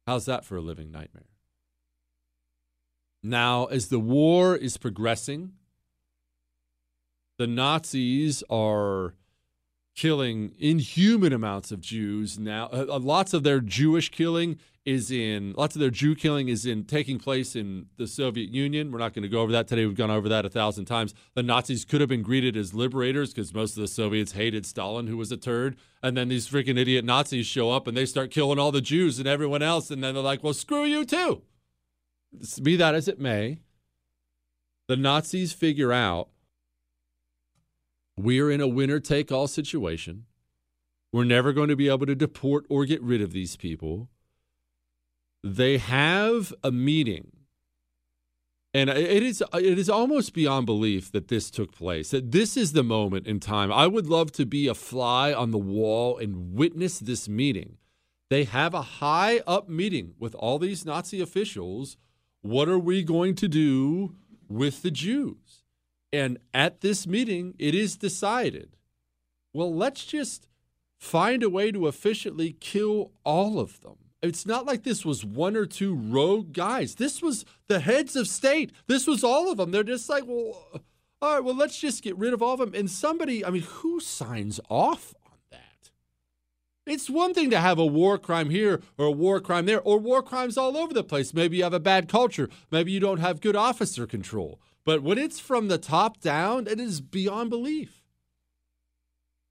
How's that for a living nightmare? Now, as the war is progressing, the Nazis are killing inhuman amounts of Jews now. Uh, uh, lots of their Jewish killing is in lots of their Jew killing is in taking place in the Soviet Union. We're not going to go over that today. We've gone over that a thousand times. The Nazis could have been greeted as liberators because most of the Soviets hated Stalin, who was a turd. And then these freaking idiot Nazis show up and they start killing all the Jews and everyone else. And then they're like, well, screw you too be that as it may, the Nazis figure out we're in a winner take all situation. We're never going to be able to deport or get rid of these people. They have a meeting. And it is it is almost beyond belief that this took place. That this is the moment in time. I would love to be a fly on the wall and witness this meeting. They have a high up meeting with all these Nazi officials what are we going to do with the Jews? And at this meeting, it is decided well, let's just find a way to efficiently kill all of them. It's not like this was one or two rogue guys. This was the heads of state. This was all of them. They're just like, well, all right, well, let's just get rid of all of them. And somebody, I mean, who signs off? It's one thing to have a war crime here or a war crime there, or war crimes all over the place. Maybe you have a bad culture. Maybe you don't have good officer control. But when it's from the top down, it is beyond belief.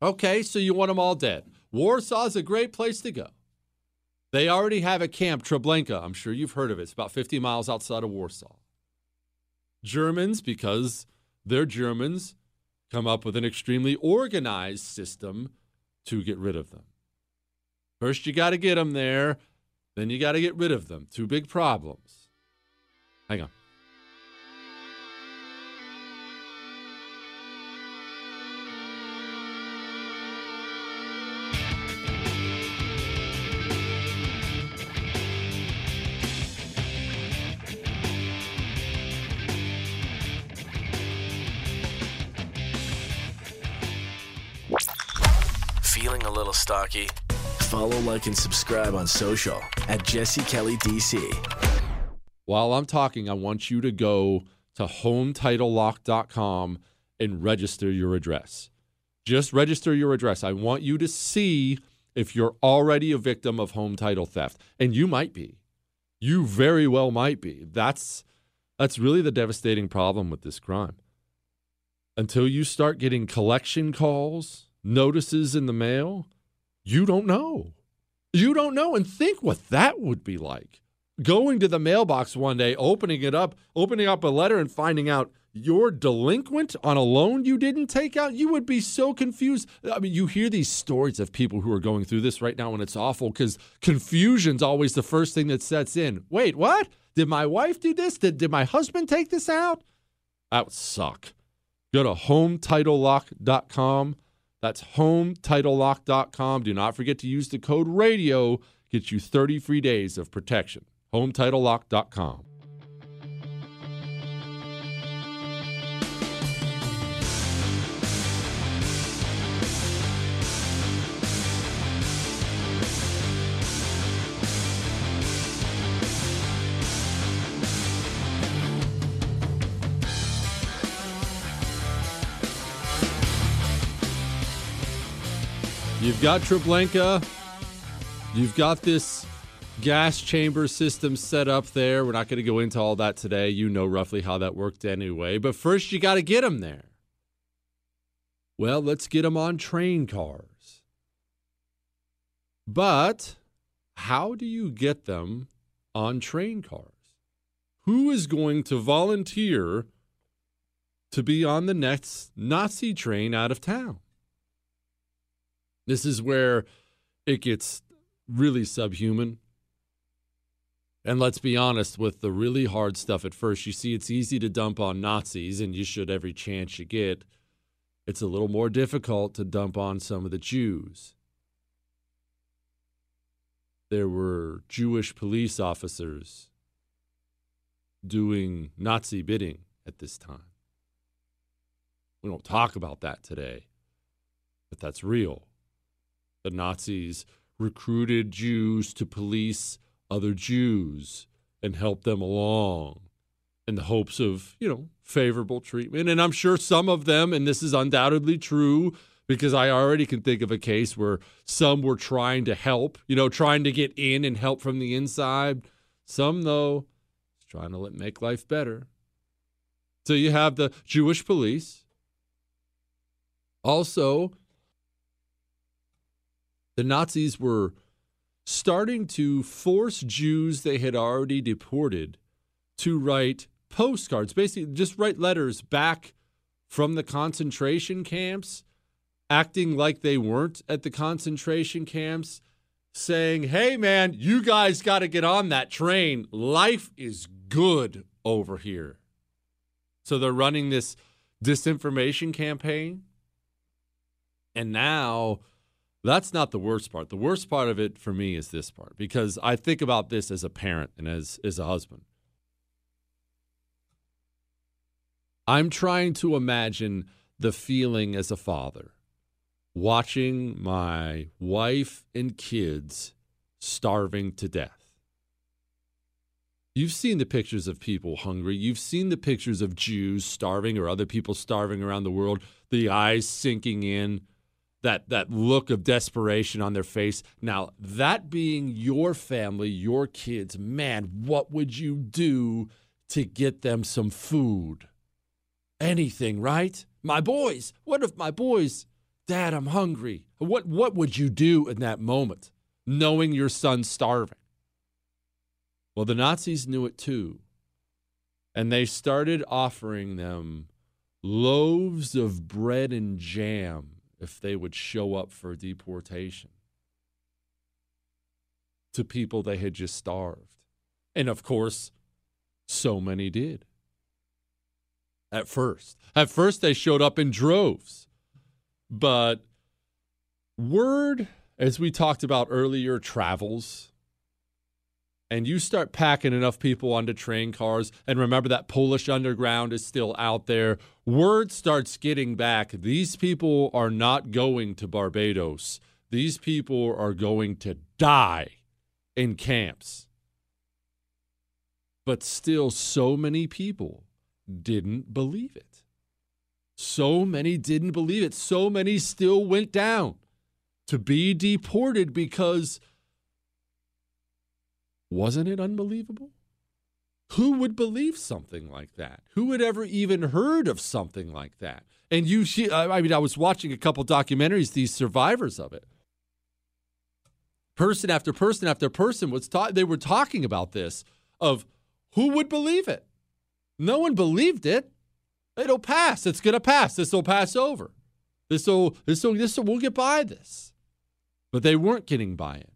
Okay, so you want them all dead. Warsaw's a great place to go. They already have a camp, Treblinka. I'm sure you've heard of it. It's about 50 miles outside of Warsaw. Germans, because they're Germans, come up with an extremely organized system to get rid of them. First, you got to get them there, then you got to get rid of them. Two big problems. Hang on. Feeling a little stocky? Follow, like, and subscribe on social at Jesse Kelly DC. While I'm talking, I want you to go to hometitlelock.com and register your address. Just register your address. I want you to see if you're already a victim of home title theft. And you might be. You very well might be. That's that's really the devastating problem with this crime. Until you start getting collection calls, notices in the mail, you don't know. You don't know. And think what that would be like. Going to the mailbox one day, opening it up, opening up a letter and finding out you're delinquent on a loan you didn't take out. You would be so confused. I mean, you hear these stories of people who are going through this right now, and it's awful because confusion's always the first thing that sets in. Wait, what? Did my wife do this? Did, did my husband take this out? That would suck. Go to hometitlelock.com. That's hometitlelock.com. Do not forget to use the code radio. Get you 30 free days of protection. hometitlelock.com. You've got Treblinka. You've got this gas chamber system set up there. We're not going to go into all that today. You know roughly how that worked anyway. But first, you got to get them there. Well, let's get them on train cars. But how do you get them on train cars? Who is going to volunteer to be on the next Nazi train out of town? This is where it gets really subhuman. And let's be honest with the really hard stuff at first. You see, it's easy to dump on Nazis, and you should every chance you get. It's a little more difficult to dump on some of the Jews. There were Jewish police officers doing Nazi bidding at this time. We don't talk about that today, but that's real. The Nazis recruited Jews to police other Jews and help them along in the hopes of, you know, favorable treatment. And I'm sure some of them, and this is undoubtedly true, because I already can think of a case where some were trying to help, you know, trying to get in and help from the inside. Some, though, trying to let, make life better. So you have the Jewish police. Also, the Nazis were starting to force Jews they had already deported to write postcards, basically, just write letters back from the concentration camps, acting like they weren't at the concentration camps, saying, hey, man, you guys got to get on that train. Life is good over here. So they're running this disinformation campaign. And now that's not the worst part. The worst part of it for me is this part because I think about this as a parent and as, as a husband. I'm trying to imagine the feeling as a father watching my wife and kids starving to death. You've seen the pictures of people hungry. You've seen the pictures of Jews starving or other people starving around the world, the eyes sinking in that that look of desperation on their face. Now, that being your family, your kids, man, what would you do to get them some food? Anything, right? My boys, what if my boys, Dad, I'm hungry. What what would you do in that moment, knowing your son's starving? Well, the Nazis knew it too. And they started offering them loaves of bread and jam if they would show up for deportation to people they had just starved. And of course, so many did. At first. At first, they showed up in droves. But word, as we talked about earlier, travels and you start packing enough people onto train cars, and remember that Polish underground is still out there, word starts getting back. These people are not going to Barbados. These people are going to die in camps. But still, so many people didn't believe it. So many didn't believe it. So many still went down to be deported because wasn't it unbelievable? Who would believe something like that? Who had ever even heard of something like that? And you, see, I mean, I was watching a couple documentaries, these survivors of it. Person after person after person was ta- they were talking about this of who would believe it? No one believed it. It'll pass. It's going to pass. This will pass over. This will, this will, this will, we'll get by this. But they weren't getting by it.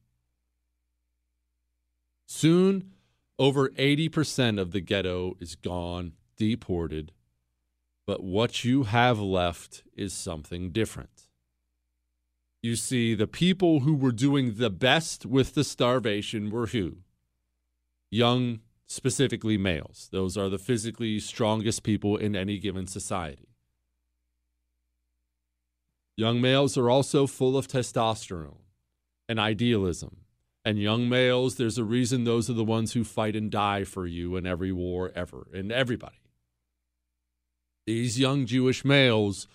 Soon, over 80% of the ghetto is gone, deported. But what you have left is something different. You see, the people who were doing the best with the starvation were who? Young, specifically males. Those are the physically strongest people in any given society. Young males are also full of testosterone and idealism and young males, there's a reason those are the ones who fight and die for you in every war ever, and everybody. These young Jewish males,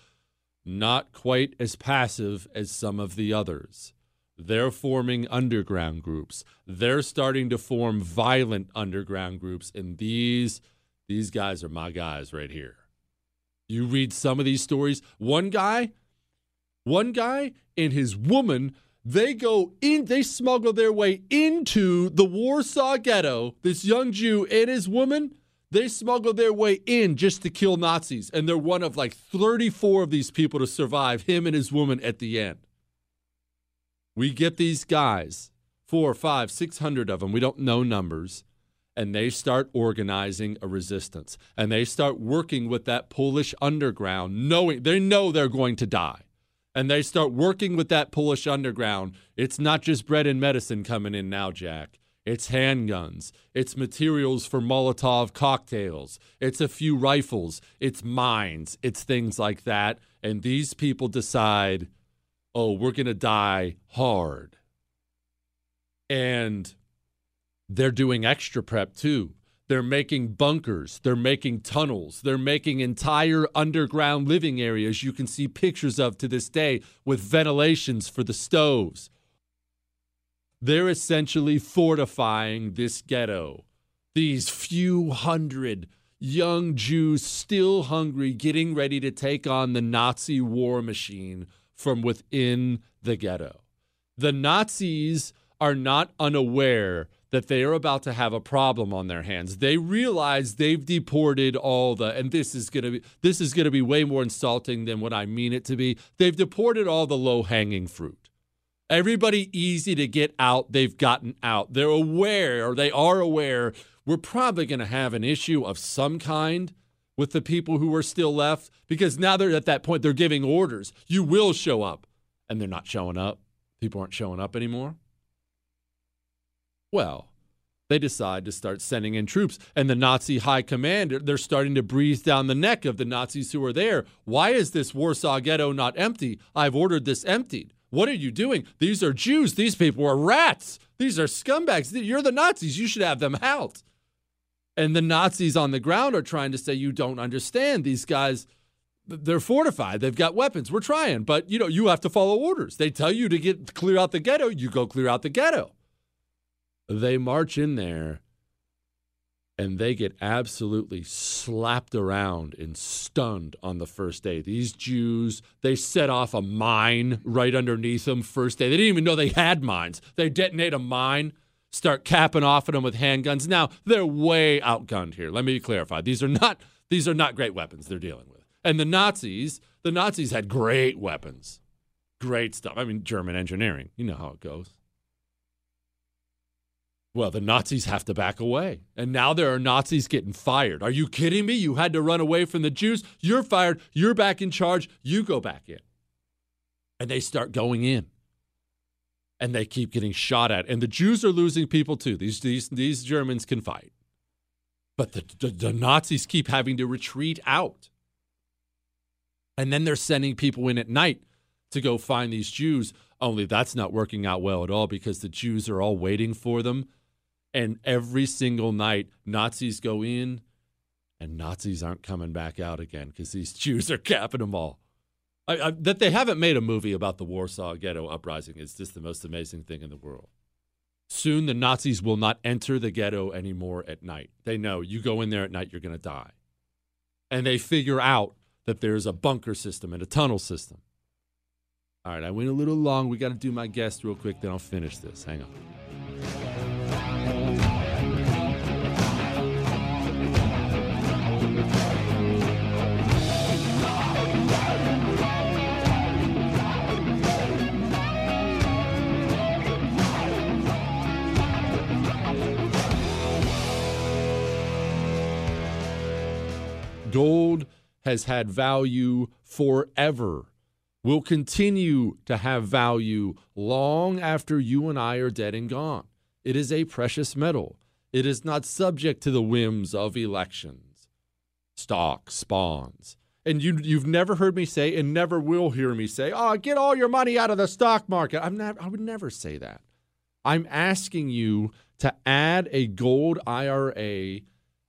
not quite as passive as some of the others. They're forming underground groups. They're starting to form violent underground groups, and these these guys are my guys right here. You read some of these stories. One guy, one guy and his woman they go in, they smuggle their way into the Warsaw ghetto. This young Jew and his woman, they smuggle their way in just to kill Nazis. And they're one of like 34 of these people to survive, him and his woman at the end. We get these guys, four, five, six hundred of them, we don't know numbers, and they start organizing a resistance. And they start working with that Polish underground, knowing they know they're going to die and they start working with that Polish underground, it's not just bread and medicine coming in now, Jack. It's handguns. It's materials for Molotov cocktails. It's a few rifles. It's mines. It's things like that. And these people decide, oh, we're going to die hard. And they're doing extra prep too. They're making bunkers. They're making tunnels. They're making entire underground living areas you can see pictures of to this day with ventilations for the stoves. They're essentially fortifying this ghetto. These few hundred young Jews still hungry, getting ready to take on the Nazi war machine from within the ghetto. The Nazis are not unaware that they are about to have a problem on their hands. They realize they've deported all the and this is going to be this is going to be way more insulting than what I mean it to be. They've deported all the low-hanging fruit. Everybody easy to get out, they've gotten out. They're aware or they are aware we're probably going to have an issue of some kind with the people who are still left because now they're at that point they're giving orders. You will show up and they're not showing up. People aren't showing up anymore. Well, they decide to start sending in troops. And the Nazi high command, they're starting to breathe down the neck of the Nazis who are there. Why is this Warsaw ghetto not empty? I've ordered this emptied. What are you doing? These are Jews. These people are rats. These are scumbags. You're the Nazis. You should have them out. And the Nazis on the ground are trying to say, You don't understand. These guys, they're fortified. They've got weapons. We're trying, but you know, you have to follow orders. They tell you to get clear out the ghetto. You go clear out the ghetto. They march in there and they get absolutely slapped around and stunned on the first day. These Jews, they set off a mine right underneath them first day. They didn't even know they had mines. They detonate a mine, start capping off at them with handguns. Now, they're way outgunned here. Let me clarify. These are not these are not great weapons they're dealing with. And the Nazis, the Nazis had great weapons. Great stuff. I mean, German engineering. You know how it goes. Well, the Nazis have to back away. And now there are Nazis getting fired. Are you kidding me? You had to run away from the Jews. You're fired. You're back in charge. You go back in. And they start going in. And they keep getting shot at. And the Jews are losing people too. These, these, these Germans can fight. But the, the, the Nazis keep having to retreat out. And then they're sending people in at night to go find these Jews. Only that's not working out well at all because the Jews are all waiting for them and every single night, Nazis go in and Nazis aren't coming back out again because these Jews are capping them all. I, I, that they haven't made a movie about the Warsaw Ghetto uprising is just the most amazing thing in the world. Soon, the Nazis will not enter the ghetto anymore at night. They know you go in there at night, you're going to die. And they figure out that there's a bunker system and a tunnel system. All right, I went a little long. We got to do my guest real quick, then I'll finish this. Hang on. Gold has had value forever, will continue to have value long after you and I are dead and gone. It is a precious metal. It is not subject to the whims of elections, stocks, bonds. And you, you've never heard me say, and never will hear me say, "Oh, get all your money out of the stock market." I'm not. I would never say that. I'm asking you to add a gold IRA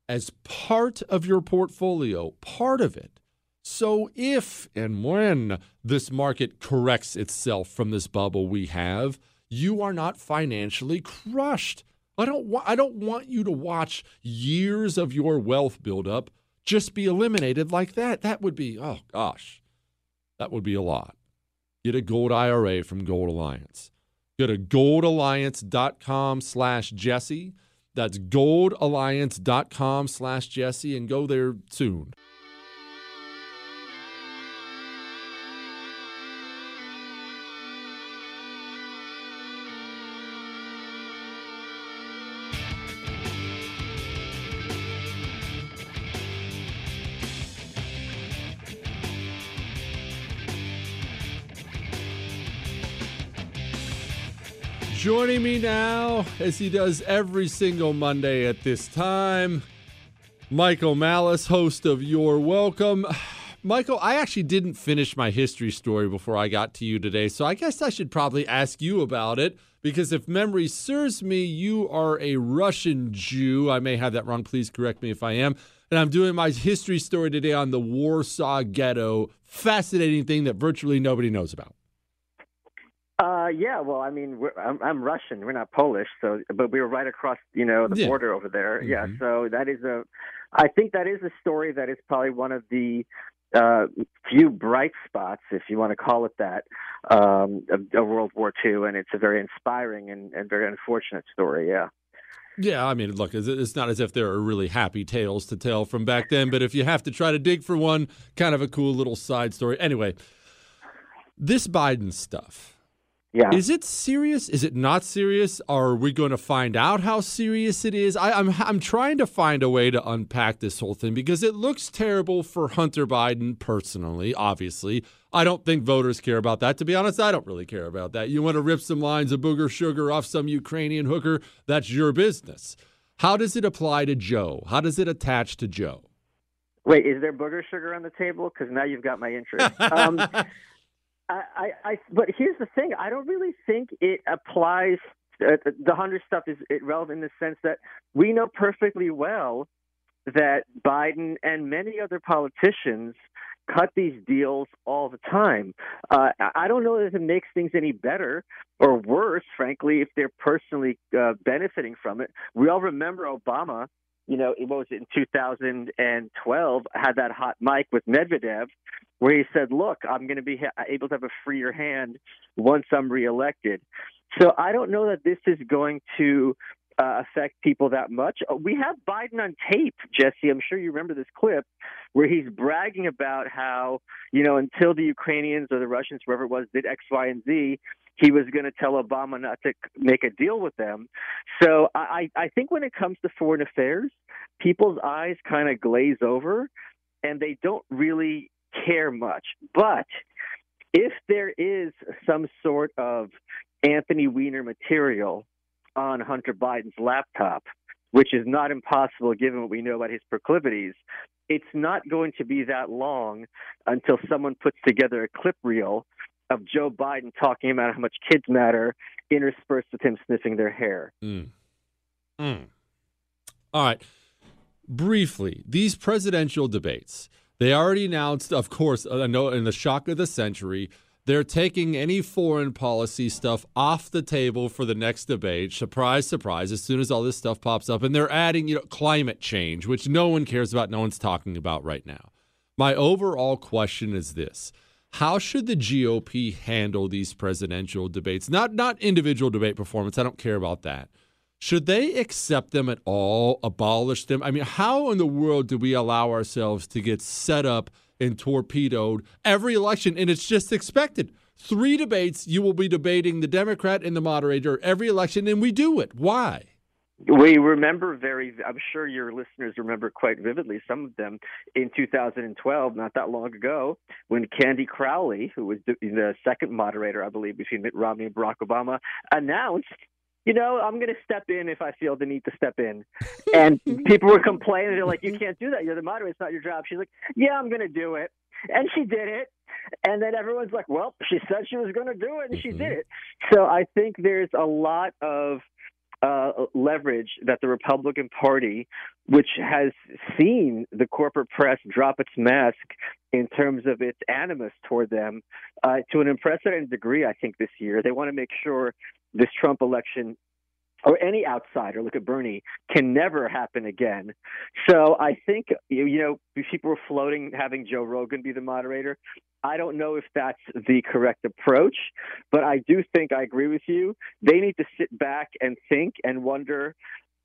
as part of your portfolio, part of it. So if and when this market corrects itself from this bubble we have, you are not financially crushed. I don't wa- I don't want you to watch years of your wealth buildup just be eliminated like that. That would be oh gosh. That would be a lot. Get a gold IRA from Gold Alliance. Go to goldalliance.com slash Jesse. That's goldalliance.com slash Jesse and go there soon. Joining me now, as he does every single Monday at this time, Michael Malice, host of Your Welcome. Michael, I actually didn't finish my history story before I got to you today, so I guess I should probably ask you about it because if memory serves me, you are a Russian Jew. I may have that wrong. Please correct me if I am. And I'm doing my history story today on the Warsaw Ghetto. Fascinating thing that virtually nobody knows about. Uh, yeah, well, I mean, we're, I'm, I'm Russian. We're not Polish, so but we were right across, you know, the Yeah. border over there. Mhm. Yeah, so that is a, I think that is a story that is probably one of the uh, few bright spots, if you want to call it that, um, of, of World War II, and it's a very inspiring and, and very unfortunate story. Yeah. Yeah, I mean, look, it's not as if there are really happy tales to tell from back then, but if you have to try to dig for one, kind of a cool little side story. Anyway, this Biden stuff. Yeah. Is it serious? Is it not serious? Are we going to find out how serious it is? I, I'm I'm trying to find a way to unpack this whole thing because it looks terrible for Hunter Biden personally. Obviously, I don't think voters care about that. To be honest, I don't really care about that. You want to rip some lines of booger sugar off some Ukrainian hooker? That's your business. How does it apply to Joe? How does it attach to Joe? Wait, is there booger sugar on the table? Because now you've got my interest. Um, I, I, but here's the thing: I don't really think it applies. Uh, the Hunter stuff is relevant in the sense that we know perfectly well that Biden and many other politicians cut these deals all the time. Uh, I don't know that it makes things any better or worse, frankly, if they're personally uh, benefiting from it. We all remember Obama. You know, it was in 2012 had that hot mic with Medvedev, where he said, "Look, I'm going to be ha- able to have a freer hand once I'm reelected." So I don't know that this is going to uh, affect people that much. Uh, we have Biden on tape, Jesse. I'm sure you remember this clip where he's bragging about how, you know, until the Ukrainians or the Russians, whoever it was, did X, Y, and Z, he was going to tell Obama not to make a deal with them. So I, I think when it comes to foreign affairs, people's eyes kind of glaze over and they don't really care much. But if there is some sort of Anthony Weiner material on Hunter Biden's laptop, which is not impossible given what we know about his proclivities, it's not going to be that long until someone puts together a clip reel of Joe Biden talking about how much kids matter, interspersed with him sniffing their hair. Mm. Mm. All right. Briefly, these presidential debates, they already announced, of course, I know in the shock of the century, they're taking any foreign policy stuff off the table for the next debate. Surprise, surprise, as soon as all this stuff pops up. And they're adding, you know, climate change, which no one cares about, no one's talking about right now. My overall question is this. How should the GOP handle these presidential debates? Not not individual debate performance. I don't care about that. Should they accept them at all, abolish them? I mean, how in the world do we allow ourselves to get set up and torpedoed every election, and it's just expected. Three debates, you will be debating the Democrat and the moderator every election, and we do it. Why? We remember very, I'm sure your listeners remember quite vividly some of them in 2012, not that long ago, when Candy Crowley, who was the second moderator, I believe, between Mitt Romney and Barack Obama, announced you know, I'm going to step in if I feel the need to step in. And people were complaining. They're like, you can't do that. You're the moderator. It's not your job. She's like, yeah, I'm going to do it. And she did it. And then everyone's like, well, she said she was going to do it, and she did mm-hmm. it. So I think there's a lot of uh, leverage that the Republican Party, which has seen the corporate press drop its mask in terms of its animus toward them uh, to an unprecedented degree, I think, this year. They want to make sure this Trump election or any outsider, look at Bernie, can never happen again. So I think, you know, people were floating having Joe Rogan be the moderator. I don't know if that's the correct approach, but I do think I agree with you. They need to sit back and think and wonder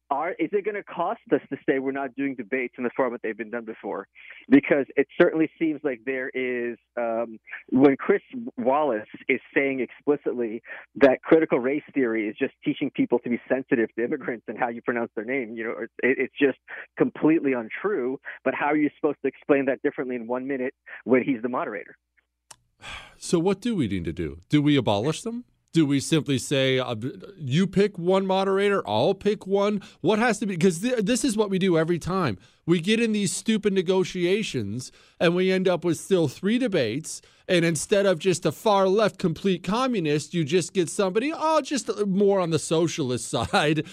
are is it going to cost us to say we're not doing debates in the format they've been done before? Because it certainly seems like there is um, when Chris Wallace is saying explicitly that critical race theory is just teaching people to be sensitive to immigrants and how you pronounce their name. You know, it, it's just completely untrue. But how are you supposed to explain that differently in one minute when he's the moderator? So what do we need to do? Do we abolish them? Do we simply say, uh, you pick one moderator, I'll pick one? What has to be? Because th- this is what we do every time. We get in these stupid negotiations and we end up with still three debates. And instead of just a far left complete communist, you just get somebody, oh, just more on the socialist side,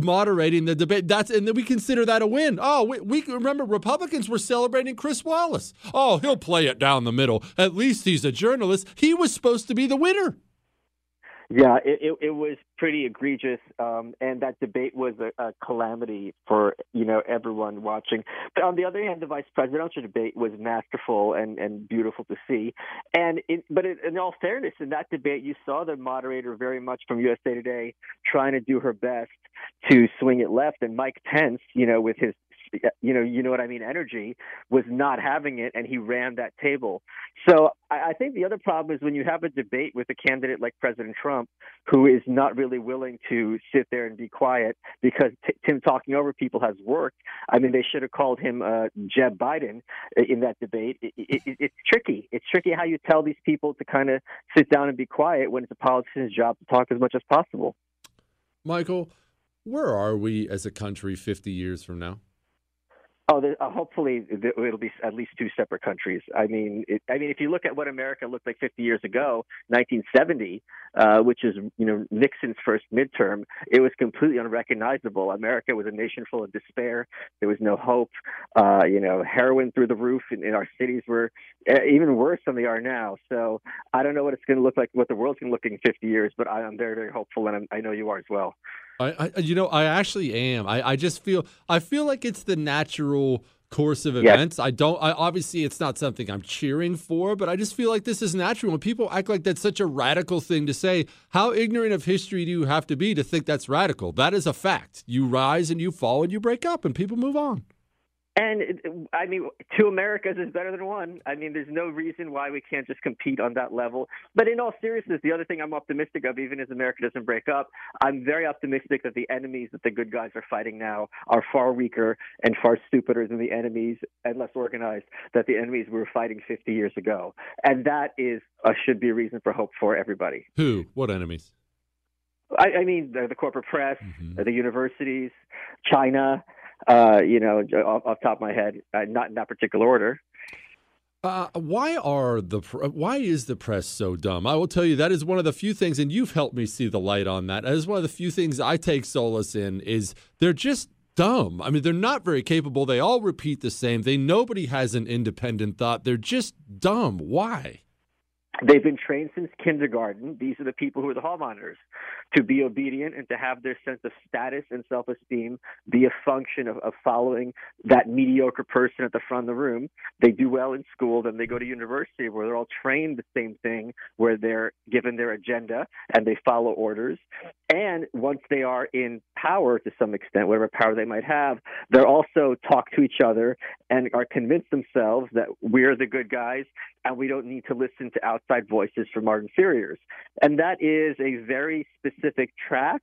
moderating the debate. That's and then we consider that a win. Oh, we, we remember Republicans were celebrating Chris Wallace. Oh, he'll play it down the middle. At least he's a journalist. He was supposed to be the winner. Yeah, it, it, it was pretty egregious, um, and that debate was a, a calamity for you know everyone watching. But on the other hand, the vice presidential debate was masterful and, and beautiful to see. And it, but it, in all fairness, in that debate, you saw the moderator very much from USA Today trying to do her best to swing it left, and Mike Pence, you know, with his you know, you know what I mean, energy was not having it, and he ran that table. So I, I think the other problem is when you have a debate with a candidate like President Trump, who is not really willing to sit there and be quiet because t- Tim talking over people has worked. I mean, they should have called him uh, Jeb Biden in that debate. It, it, it, it's tricky. It's tricky how you tell these people to kind of sit down and be quiet when it's a politician's job to talk as much as possible. Michael, where are we as a country 50 years from now? Oh, uh, hopefully it'll be at least two separate countries. I mean, it, I mean, if you look at what America looked like 50 years ago, 1970, uh, which is you know Nixon's first midterm, it was completely unrecognizable. America was a nation full of despair. There was no hope. Uh, you know, heroin through the roof in, in our cities were uh, even worse than they are now. So I don't know what it's going to look like, what the world's going to look like in 50 years, but I, am very, very hopeful, and I'm, I know you are as well. I, I, you know, I actually am. I, I just feel, I feel like it's the natural course of events. Yes. I don't. I obviously it's not something I'm cheering for, but I just feel like this is natural. When people act like that's such a radical thing to say, how ignorant of history do you have to be to think that's radical? That is a fact. You rise and you fall and you break up, and people move on. And I mean, two Americas is better than one. I mean, there's no reason why we can't just compete on that level. But in all seriousness, the other thing I'm optimistic of, even as America doesn't break up, I'm very optimistic that the enemies that the good guys are fighting now are far weaker and far stupider than the enemies and less organized that the enemies we were fighting 50 years ago. And that is uh, should be a reason for hope for everybody. Who? What enemies? I, I mean, the, the corporate press, mm-hmm. the universities, China uh, you know, off, off top of my head, uh, not in that particular order. Uh, why are the why is the press so dumb? I will tell you that is one of the few things, and you've helped me see the light on that. That is one of the few things I take solace in. Is they're just dumb. I mean, they're not very capable. They all repeat the same thing. Nobody has an independent thought. They're just dumb. Why? They've been trained since kindergarten. These are the people who are the hall monitors to be obedient and to have their sense of status and self esteem be a function of, of, following that mediocre person at the front of the room. They do well in school, then they go to university where they're all trained the same thing, where they're given their agenda and they follow orders. And once they are in power to some extent, whatever power they might have, they're also talk to each other and are convinced themselves that we're the good guys and we don't need to listen to outside voices from our inferiors. And that is a very specific track,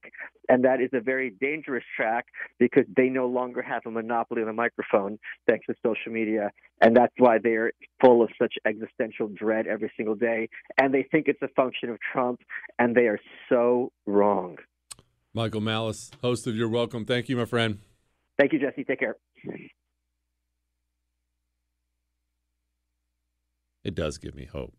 and that is a very dangerous track because they no longer have a monopoly on the microphone thanks to social media. And that's why they're full of such existential dread every single day. And they think it's a function of Trump, and they are so wrong. Michael Malice, host of Your Welcome. Thank you, my friend. Thank you, Jesse. Take care. it does give me hope.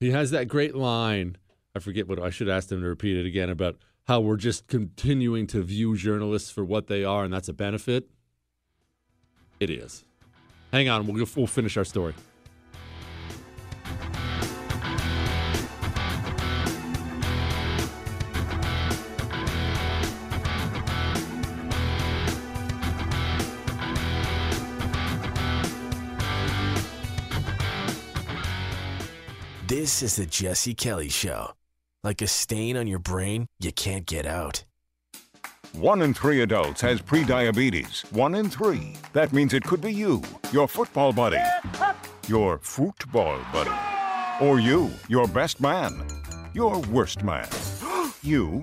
He has that great line. I forget what I should ask them to repeat it again about how we're just continuing to view journalists for what they are, and that's a benefit. It is. Hang on, we'll, we'll finish our story. This is the Jesse Kelly Show. Like a stain on your brain you can't get out. One in three adults has prediabetes. One in three. That means it could be you, your football buddy, your football buddy, or you, your best man, your worst man, you,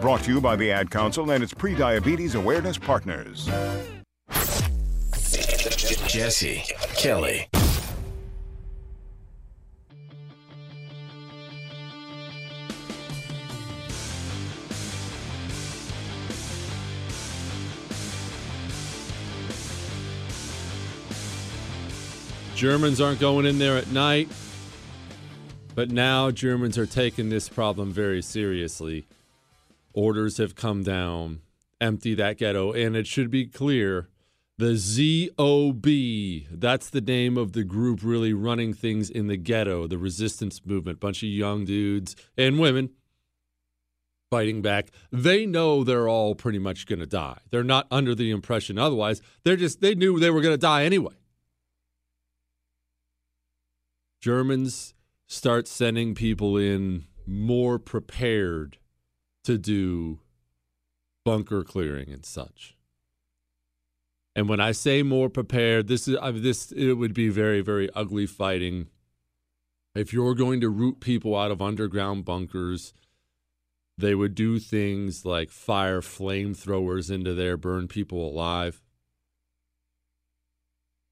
Brought to you by the Ad Council and its pre-diabetes awareness partners. Jesse Kelly. Germans aren't going in there at night, but now Germans are taking this problem very seriously. Orders have come down. Empty that ghetto. And it should be clear the ZOB, that's the name of the group really running things in the ghetto, the resistance movement. Bunch of young dudes and women fighting back. They know they're all pretty much going to die. They're not under the impression otherwise. They're just, they knew they were going to die anyway. Germans start sending people in more prepared to do bunker clearing and such. And when I say more prepared, this is I mean, this it would be very very ugly fighting. If you're going to root people out of underground bunkers, they would do things like fire flamethrowers into there, burn people alive.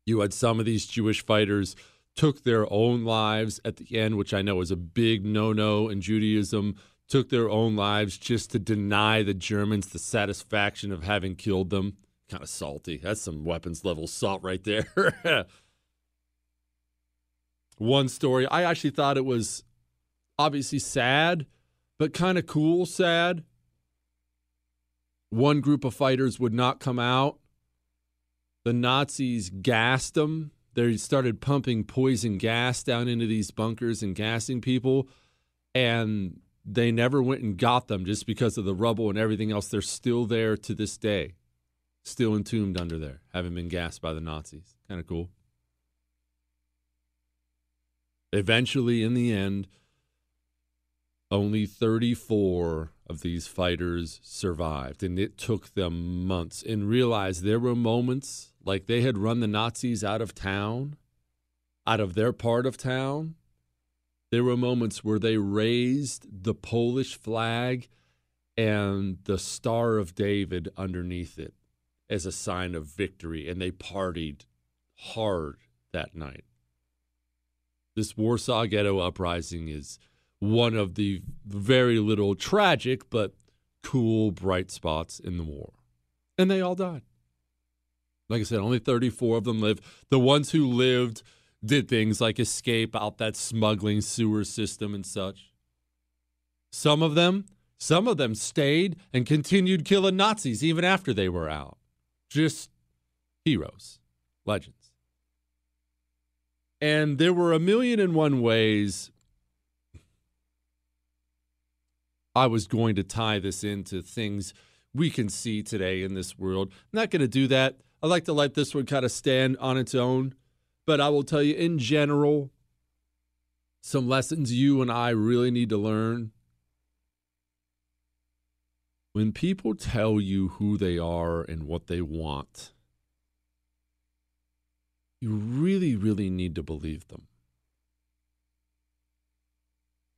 You had some of these Jewish fighters took their own lives at the end, which I know is a big no-no in Judaism, took their own lives just to deny the Germans the satisfaction of having killed them kind of salty. That's some weapons level salt right there. One story, I actually thought it was obviously sad, but kind of cool sad. One group of fighters would not come out. The Nazis gassed them. They started pumping poison gas down into these bunkers and gassing people. And they never went and got them just because of the rubble and everything else. They're still there to this day still entombed under there, having been gassed by the Nazis. Kind of cool. Eventually, in the end, only 34 of these fighters survived, and it took them months. And realized there were moments like they had run the Nazis out of town, out of their part of town. There were moments where they raised the Polish flag and the Star of David underneath it as a sign of victory, and they partied hard that night. This Warsaw Ghetto Uprising is one of the very little tragic but cool bright spots in the war. And they all died. Like I said, only 34 of them lived. The ones who lived did things like escape out that smuggling sewer system and such. Some of them, some of them stayed and continued killing Nazis even after they were out just heroes, legends. And there were a million and one ways I was going to tie this into things we can see today in this world. I'm not going to do that. I like to let this one kind of stand on its own. But I will tell you, in general, some lessons you and I really need to learn when people tell you who they are and what they want, you really, really need to believe them.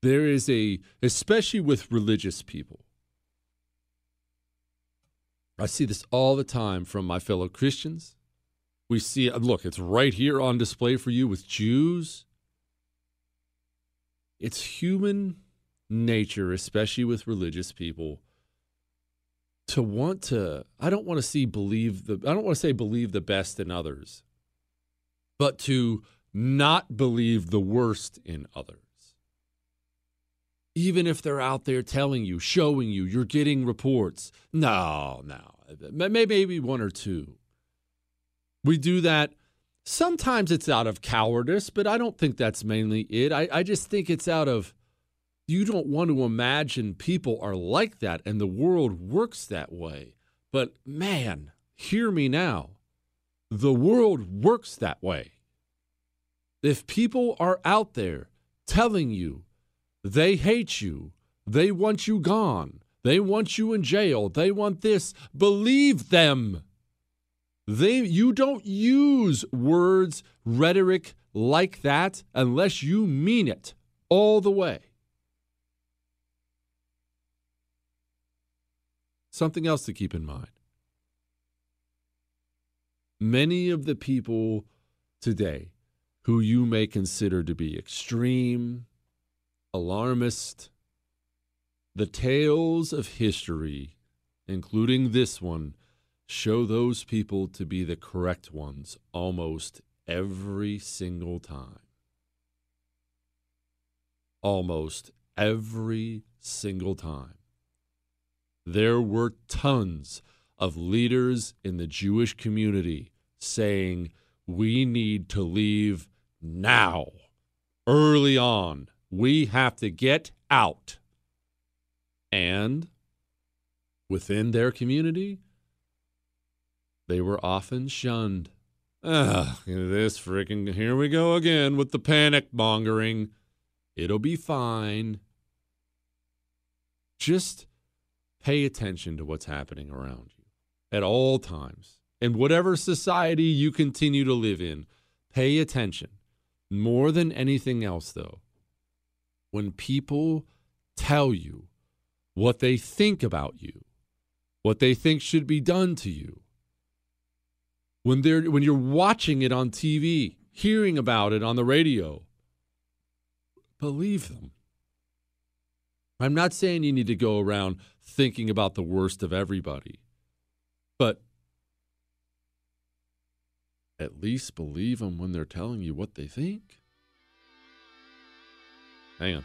There is a, especially with religious people, I see this all the time from my fellow Christians. We see, look, it's right here on display for you with Jews. It's human nature, especially with religious people, to want to I don't want to see believe the I don't want to say believe the best in others, but to not believe the worst in others. Even if they're out there telling you, showing you, you're getting reports. No, no. Maybe one or two. We do that. Sometimes it's out of cowardice, but I don't think that's mainly it. I, I just think it's out of you don't want to imagine people are like that and the world works that way. But man, hear me now. The world works that way. If people are out there telling you they hate you, they want you gone, they want you in jail, they want this, believe them. They you don't use words, rhetoric like that unless you mean it all the way. something else to keep in mind. Many of the people today who you may consider to be extreme, alarmist, the tales of history, including this one, show those people to be the correct ones almost every single time. Almost every single time there were tons of leaders in the Jewish community saying, we need to leave now, early on. We have to get out. And within their community, they were often shunned. Ugh, this freaking here we go again with the panic mongering. It'll be fine. Just pay attention to what's happening around you at all times. In whatever society you continue to live in, pay attention. More than anything else, though, when people tell you what they think about you, what they think should be done to you, when they're when you're watching it on TV, hearing about it on the radio, believe them. I'm not saying you need to go around thinking about the worst of everybody, but at least believe them when they're telling you what they think. Hang on.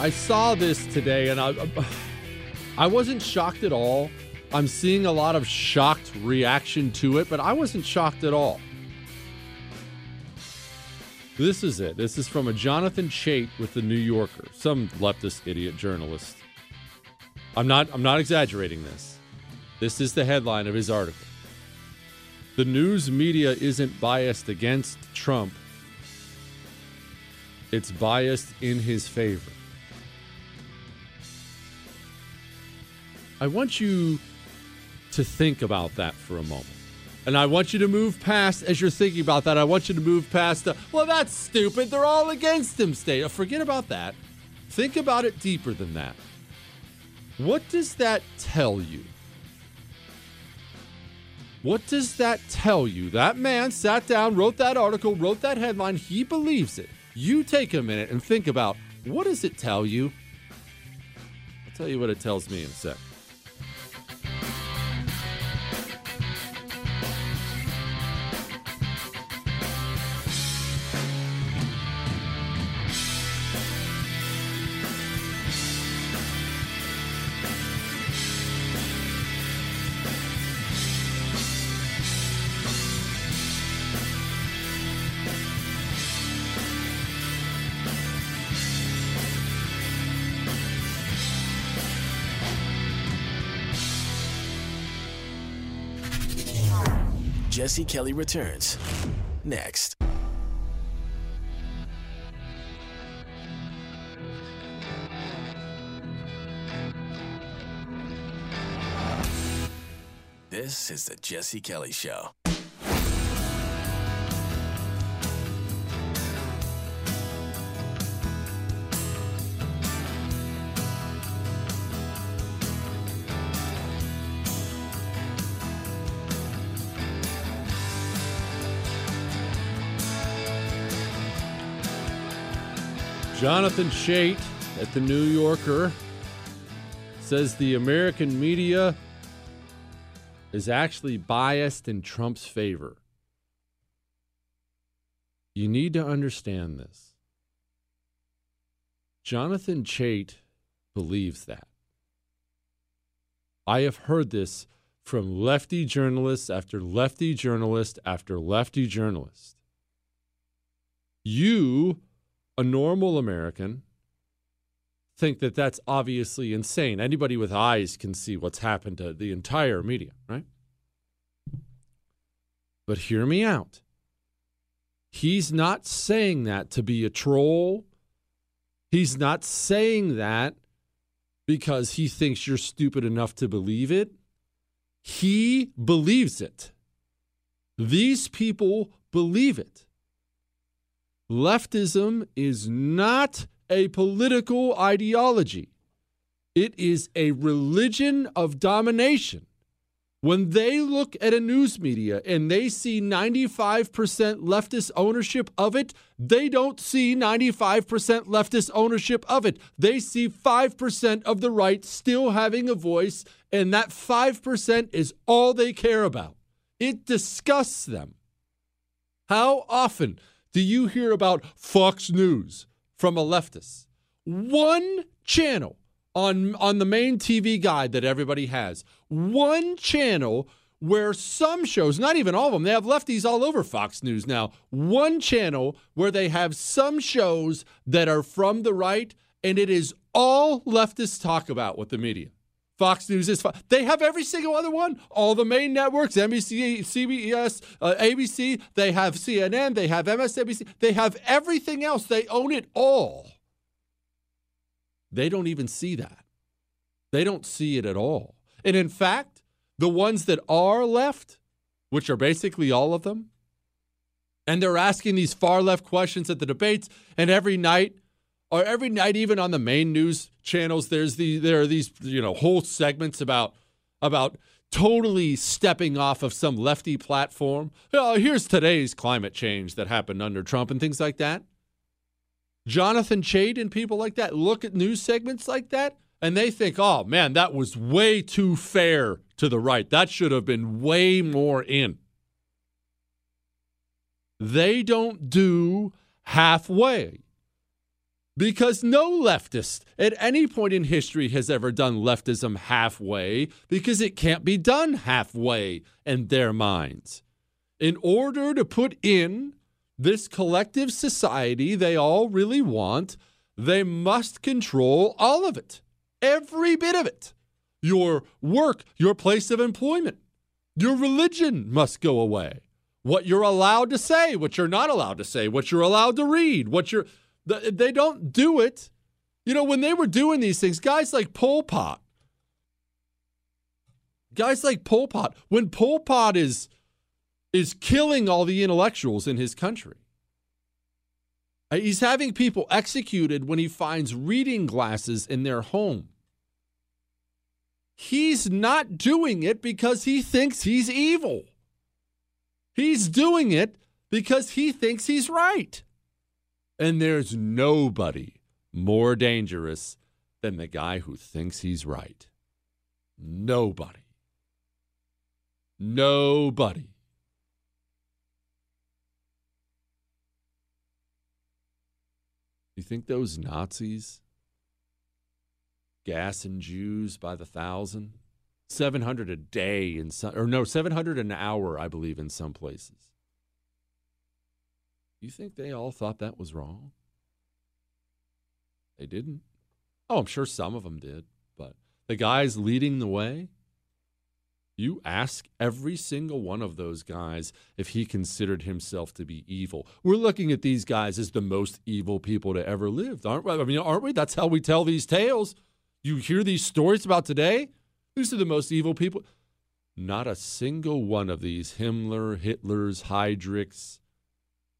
I saw this today and I I wasn't shocked at all. I'm seeing a lot of shocked reaction to it, but I wasn't shocked at all. This is it. This is from a Jonathan Chait with the New Yorker, some leftist idiot journalist. I'm not I'm not exaggerating this. This is the headline of his article. The news media isn't biased against Trump. It's biased in his favor. I want you to think about that for a moment. And I want you to move past, as you're thinking about that, I want you to move past the, well, that's stupid. They're all against him state. Forget about that. Think about it deeper than that. What does that tell you? What does that tell you? That man sat down, wrote that article, wrote that headline. He believes it. You take a minute and think about what does it tell you? I'll tell you what it tells me in a sec. Jesse Kelly returns next. This is the Jesse Kelly Show. Jonathan Chait at the New Yorker says the American media is actually biased in Trump's favor. You need to understand this. Jonathan Chait believes that. I have heard this from lefty journalists after lefty journalist after lefty journalist. You, a normal American, think that that's obviously insane. Anybody with eyes can see what's happened to the entire media, right? But hear me out. He's not saying that to be a troll. He's not saying that because he thinks you're stupid enough to believe it. He believes it. These people believe it. Leftism is not a political ideology, it is a religion of domination. When they look at a news media and they see 95% leftist ownership of it, they don't see 95% leftist ownership of it. They see 5% of the right still having a voice, and that 5% is all they care about. It disgusts them. How often do you hear about Fox News from a leftist? One channel on on the main TV guide that everybody has. One channel where some shows, not even all of them, they have lefties all over Fox News now. One channel where they have some shows that are from the right, and it is all leftists talk about with the media. Fox News is. They have every single other one. All the main networks, NBC, CBS, uh, ABC. They have CNN. They have MSNBC. They have everything else. They own it all. They don't even see that. They don't see it at all. And in fact, the ones that are left, which are basically all of them, and they're asking these far left questions at the debates, and every night, or every night, even on the main news channels, there's the there are these you know whole segments about about totally stepping off of some lefty platform. Oh, here's today's climate change that happened under Trump and things like that. Jonathan Chait and people like that look at news segments like that and they think, oh man, that was way too fair to the right. That should have been way more in. They don't do halfway because no leftist at any point in history has ever done leftism halfway because it can't be done halfway in their minds. In order to put in this collective society they all really want, they must control all of it, every bit of it. Your work, your place of employment, your religion must go away. What you're allowed to say, what you're not allowed to say, what you're allowed to read, what you're. They don't do it. You know, when they were doing these things, guys like Pol Pot, guys like Pol Pot, when Pol Pot is is killing all the intellectuals in his country. Uh, he's having people executed when he finds reading glasses in their home. He's not doing it because he thinks he's evil. He's doing it because he thinks he's right. And there's nobody more dangerous than the guy who thinks he's right. Nobody. Nobody. You think those Nazis gassing Jews by the thousand? 700 a day in some, or no, 700 an hour, I believe, in some places. You think they all thought that was wrong? They didn't. Oh, I'm sure some of them did, but the guys leading the way, you ask every single one of those guys if he considered himself to be evil. We're looking at these guys as the most evil people to ever live, aren't we? I mean, aren't we? That's how we tell these tales. You hear these stories about today. These are the most evil people. Not a single one of these Himmler, Hitlers, Heydrichs,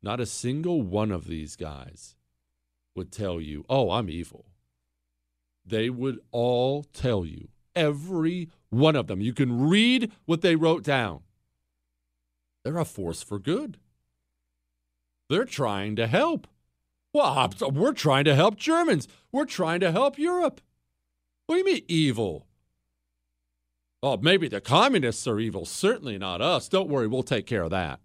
not a single one of these guys would tell you, oh, I'm evil. They would all tell you, every one of them. You can read what they wrote down. They're a force for good. They're trying to help. Well, we're trying to help Germans. We're trying to help Europe. What do you mean evil? Oh, maybe the communists are evil. Certainly not us. Don't worry, we'll take care of that.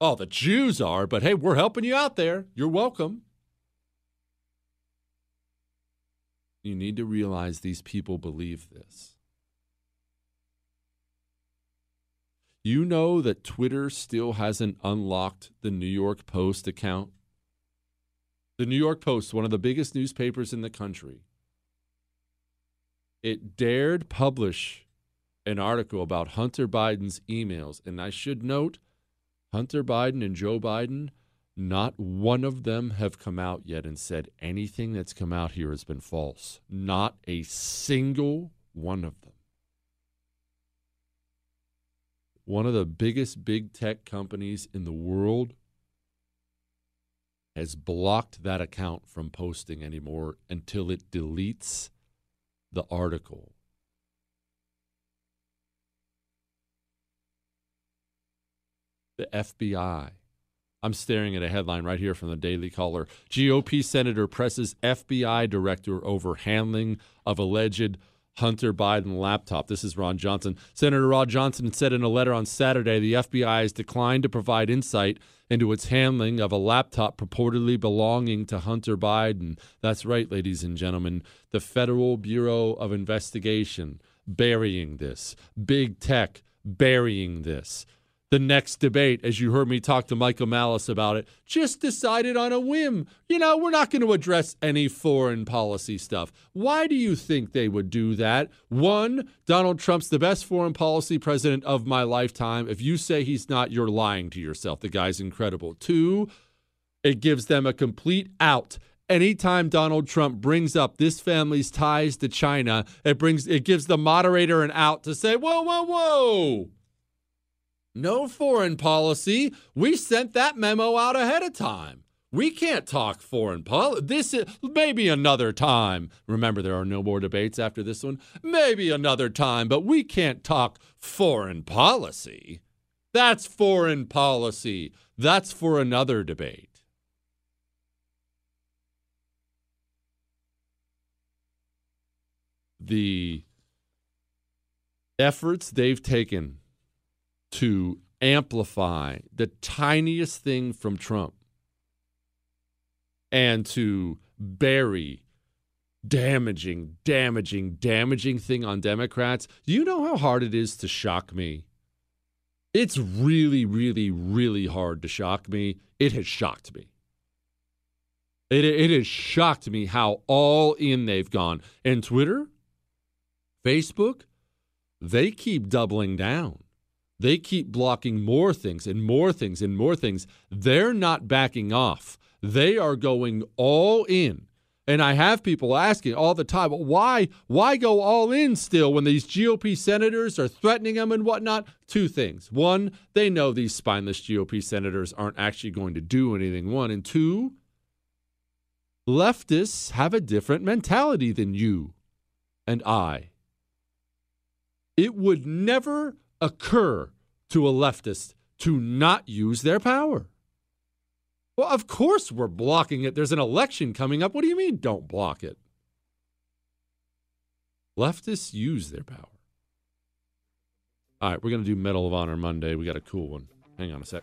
Oh, the Jews are, but hey, we're helping you out there. You're welcome. You need to realize these people believe this. You know that Twitter still hasn't unlocked the New York Post account? The New York Post, one of the biggest newspapers in the country, it dared publish an article about Hunter Biden's emails. And I should note, Hunter Biden and Joe Biden, not one of them have come out yet and said anything that's come out here has been false. Not a single one of them. One of the biggest big tech companies in the world has blocked that account from posting anymore until it deletes the article. The FBI. I'm staring at a headline right here from the Daily Caller. GOP senator presses FBI director over handling of alleged Hunter Biden laptop. This is Ron Johnson. Senator Ron Johnson said in a letter on Saturday the FBI has declined to provide insight into its handling of a laptop purportedly belonging to Hunter Biden. That's right, ladies and gentlemen. The Federal Bureau of Investigation burying this, big tech burying this the next debate, as you heard me talk to Michael Malice about it, just decided on a whim. You know, we're not going to address any foreign policy stuff. Why do you think they would do that? One, Donald Trump's the best foreign policy president of my lifetime. If you say he's not, you're lying to yourself. The guy's incredible. Two, it gives them a complete out anytime Donald Trump brings up this family's ties to China, it brings it gives the moderator an out to say, "Whoa, whoa, whoa. No foreign policy. We sent that memo out ahead of time. We can't talk foreign policy. This is maybe another time. Remember, there are no more debates after this one. Maybe another time, but we can't talk foreign policy. That's foreign policy. That's for another debate. The efforts they've taken to amplify the tiniest thing from Trump and to bury damaging, damaging, damaging thing on Democrats. You know how hard it is to shock me? It's really, really, really hard to shock me. It has shocked me. It, it has shocked me how all in they've gone. And Twitter, Facebook, they keep doubling down. They keep blocking more things and more things and more things. They're not backing off. They are going all in. And I have people asking all the time, why, why go all in still when these GOP senators are threatening them and whatnot? Two things. One, they know these spineless GOP senators aren't actually going to do anything. One. And two, leftists have a different mentality than you and I. It would never occur to a leftist to not use their power? Well, of course we're blocking it. There's an election coming up. What do you mean don't block it? Leftists use their power. All right, we're going to do Medal of Honor Monday. We got a cool one. Hang on a sec.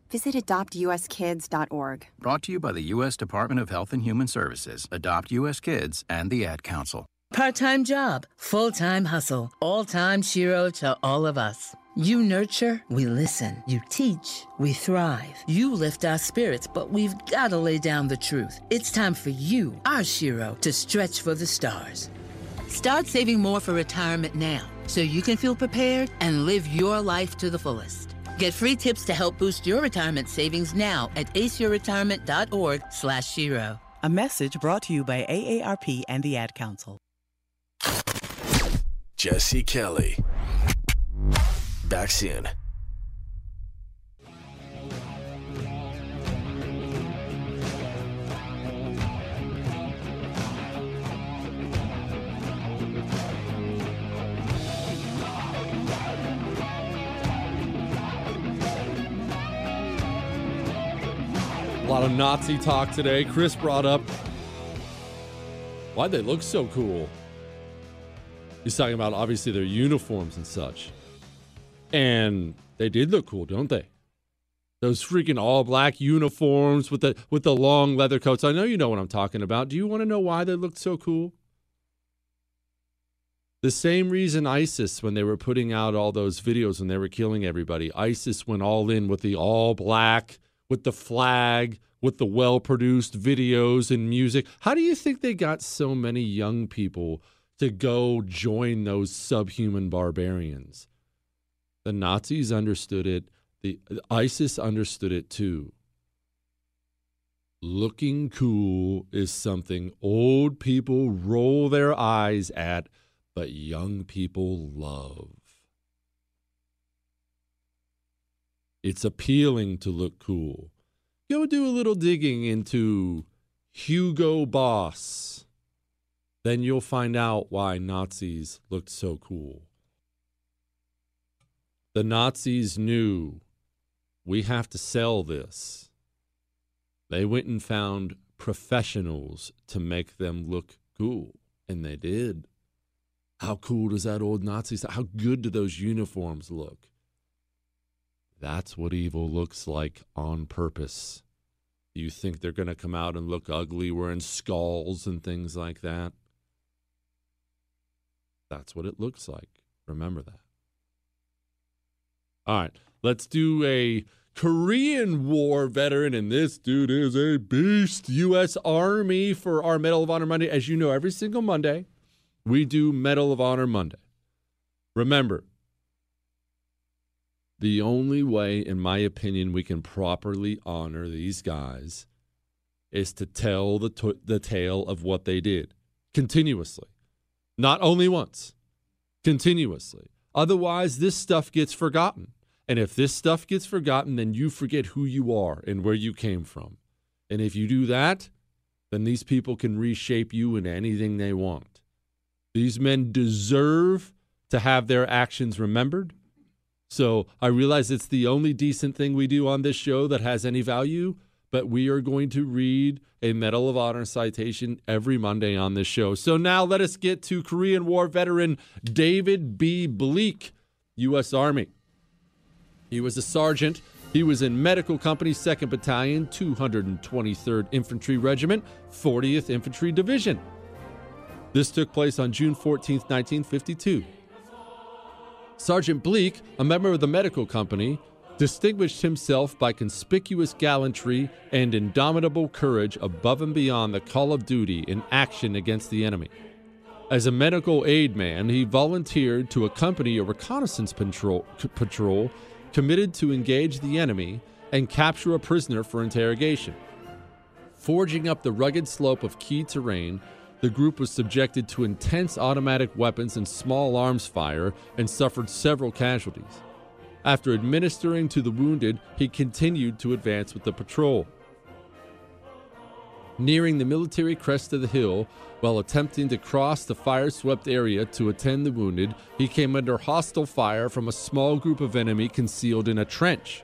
Visit adoptuskids.org. Brought to you by the U.S. Department of Health and Human Services, Adopt U.S. Kids, and the Ad Council. Part time job, full time hustle, all time Shero to all of us. You nurture, we listen. You teach, we thrive. You lift our spirits, but we've got to lay down the truth. It's time for you, our Shero, to stretch for the stars. Start saving more for retirement now so you can feel prepared and live your life to the fullest. Get free tips to help boost your retirement savings now at aceyourretirement.org slash Shero. A message brought to you by AARP and the Ad Council. Jesse Kelly. Back soon. Lot of Nazi talk today. Chris brought up why they look so cool. He's talking about obviously their uniforms and such. And they did look cool, don't they? Those freaking all black uniforms with the with the long leather coats. I know you know what I'm talking about. Do you want to know why they looked so cool? The same reason ISIS, when they were putting out all those videos and they were killing everybody, ISIS went all in with the all black, with the flag, with the well produced videos and music. How do you think they got so many young people to go join those subhuman barbarians? The Nazis understood it, the ISIS understood it too. Looking cool is something old people roll their eyes at but young people love. It's appealing to look cool. Go do a little digging into Hugo Boss. Then you'll find out why Nazis looked so cool. The Nazis knew we have to sell this. They went and found professionals to make them look cool, and they did. How cool does that old Nazi? How good do those uniforms look? That's what evil looks like on purpose. You think they're going to come out and look ugly wearing skulls and things like that? That's what it looks like. Remember that. All right, let's do a Korean War veteran, and this dude is a beast. U.S. Army for our Medal of Honor Monday. As you know, every single Monday, we do Medal of Honor Monday. Remember, the only way, in my opinion, we can properly honor these guys is to tell the, t- the tale of what they did continuously, not only once, continuously. Otherwise, this stuff gets forgotten. And if this stuff gets forgotten, then you forget who you are and where you came from. And if you do that, then these people can reshape you into anything they want. These men deserve to have their actions remembered. So I realize it's the only decent thing we do on this show that has any value, but we are going to read a Medal of Honor citation every Monday on this show. So now let us get to Korean War veteran David B. Bleak, U.S. Army. He was a sergeant. He was in Medical Company 2nd Battalion, 223rd Infantry Regiment, 40th Infantry Division. This took place on June 14, 1952. Sergeant Bleak, a member of the medical company, distinguished himself by conspicuous gallantry and indomitable courage above and beyond the call of duty in action against the enemy. As a medical aid man, he volunteered to accompany a reconnaissance patrol, patrol committed to engage the enemy and capture a prisoner for interrogation. Forging up the rugged slope of key terrain, the group was subjected to intense automatic weapons and small arms fire and suffered several casualties. After administering to the wounded, he continued to advance with the patrol. Nearing the military crest of the hill, while attempting to cross the fire swept area to attend the wounded, he came under hostile fire from a small group of enemy concealed in a trench.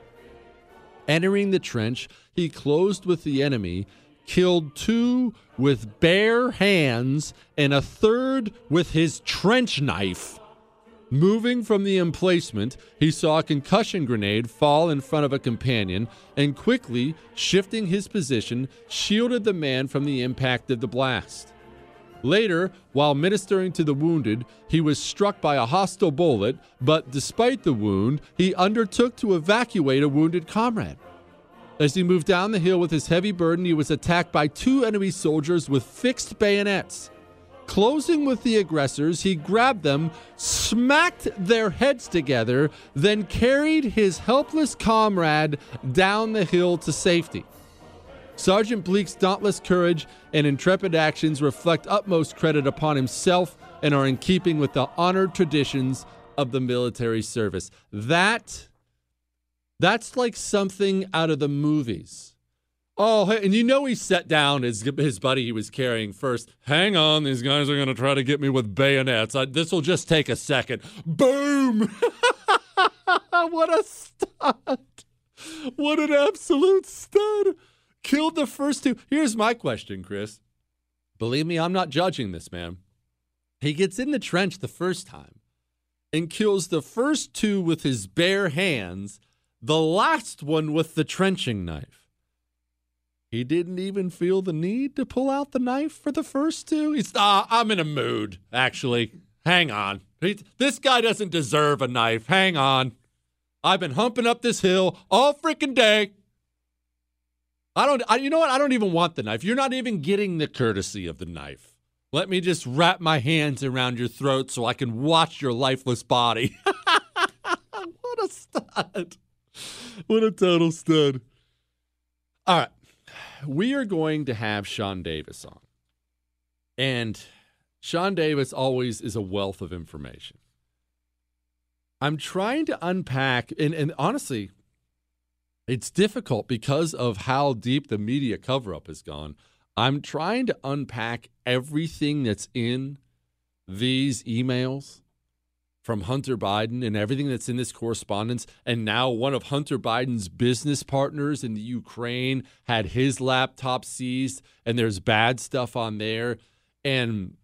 Entering the trench, he closed with the enemy, killed two with bare hands, and a third with his trench knife. Moving from the emplacement, he saw a concussion grenade fall in front of a companion and quickly, shifting his position, shielded the man from the impact of the blast. Later, while ministering to the wounded, he was struck by a hostile bullet, but despite the wound, he undertook to evacuate a wounded comrade. As he moved down the hill with his heavy burden, he was attacked by two enemy soldiers with fixed bayonets. Closing with the aggressors, he grabbed them, smacked their heads together, then carried his helpless comrade down the hill to safety. Sergeant Bleak's dauntless courage and intrepid actions reflect utmost credit upon himself and are in keeping with the honored traditions of the military service. That that's like something out of the movies. Oh, and you know he set down his his buddy he was carrying first. Hang on, these guys are going to try to get me with bayonets. This will just take a second. Boom! what a stud! What an absolute stud! Killed the first two. Here's my question, Chris. Believe me, I'm not judging this man. He gets in the trench the first time and kills the first two with his bare hands, the last one with the trenching knife. He didn't even feel the need to pull out the knife for the first two. He's, ah, I'm in a mood, actually. Hang on. He, this guy doesn't deserve a knife. Hang on. I've been humping up this hill all freaking day. I don't, I, you know what? I don't even want the knife. You're not even getting the courtesy of the knife. Let me just wrap my hands around your throat so I can watch your lifeless body. what a stud. What a total stud. All right. We are going to have Sean Davis on. And Sean Davis always is a wealth of information. I'm trying to unpack, and, and honestly, it's difficult because of how deep the media cover up has gone. I'm trying to unpack everything that's in these emails from Hunter Biden and everything that's in this correspondence. And now one of Hunter Biden's business partners in the Ukraine had his laptop seized, and there's bad stuff on there. And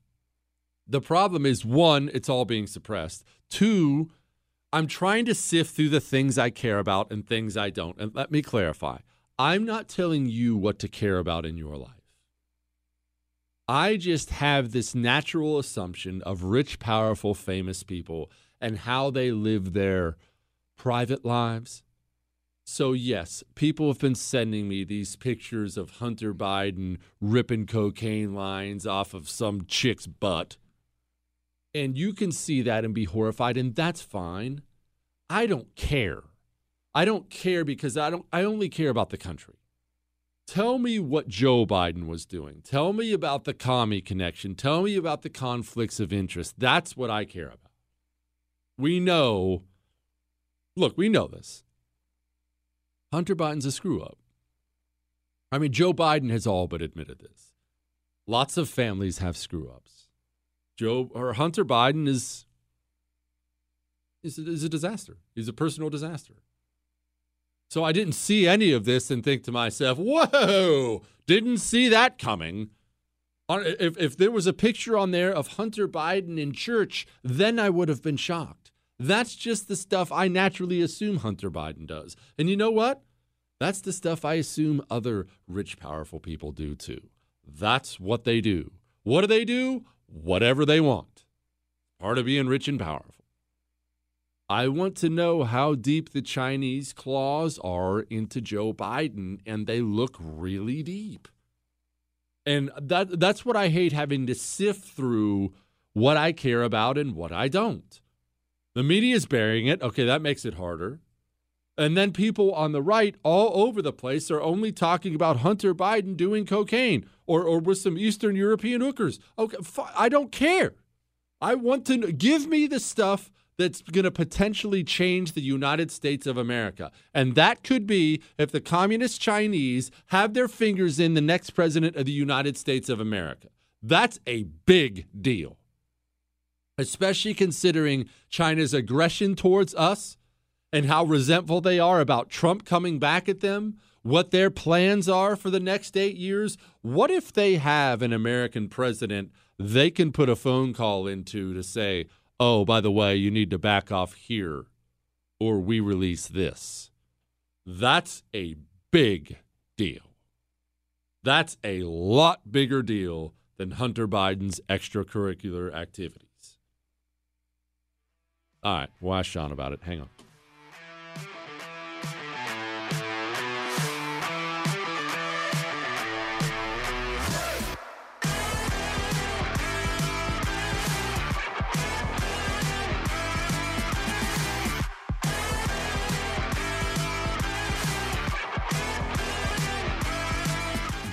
the problem is one, it's all being suppressed. Two, I'm trying to sift through the things I care about and things I don't. And let me clarify I'm not telling you what to care about in your life. I just have this natural assumption of rich, powerful, famous people and how they live their private lives. So, yes, people have been sending me these pictures of Hunter Biden ripping cocaine lines off of some chick's butt. And you can see that and be horrified, and that's fine. I don't care. I don't care because I don't I only care about the country. Tell me what Joe Biden was doing. Tell me about the commie connection. Tell me about the conflicts of interest. That's what I care about. We know, look, we know this. Hunter Biden's a screw up. I mean, Joe Biden has all but admitted this. Lots of families have screw ups. Joe or Hunter Biden is, is, is a disaster. He's a personal disaster. So I didn't see any of this and think to myself, whoa, didn't see that coming. If, if there was a picture on there of Hunter Biden in church, then I would have been shocked. That's just the stuff I naturally assume Hunter Biden does. And you know what? That's the stuff I assume other rich, powerful people do too. That's what they do. What do they do? Whatever they want. Part of being rich and powerful. I want to know how deep the Chinese claws are into Joe Biden, and they look really deep. And that that's what I hate having to sift through what I care about and what I don't. The media is burying it. Okay, that makes it harder. And then people on the right all over the place are only talking about Hunter Biden doing cocaine or, or with some Eastern European hookers. Okay, I don't care. I want to give me the stuff that's going to potentially change the United States of America. And that could be if the communist Chinese have their fingers in the next president of the United States of America. That's a big deal, especially considering China's aggression towards us and how resentful they are about Trump coming back at them, what their plans are for the next eight years. What if they have an American president they can put a phone call into to say, oh, by the way, you need to back off here or we release this. That's a big deal. That's a lot bigger deal than Hunter Biden's extracurricular activities. All right, we'll ask Sean about it. Hang on.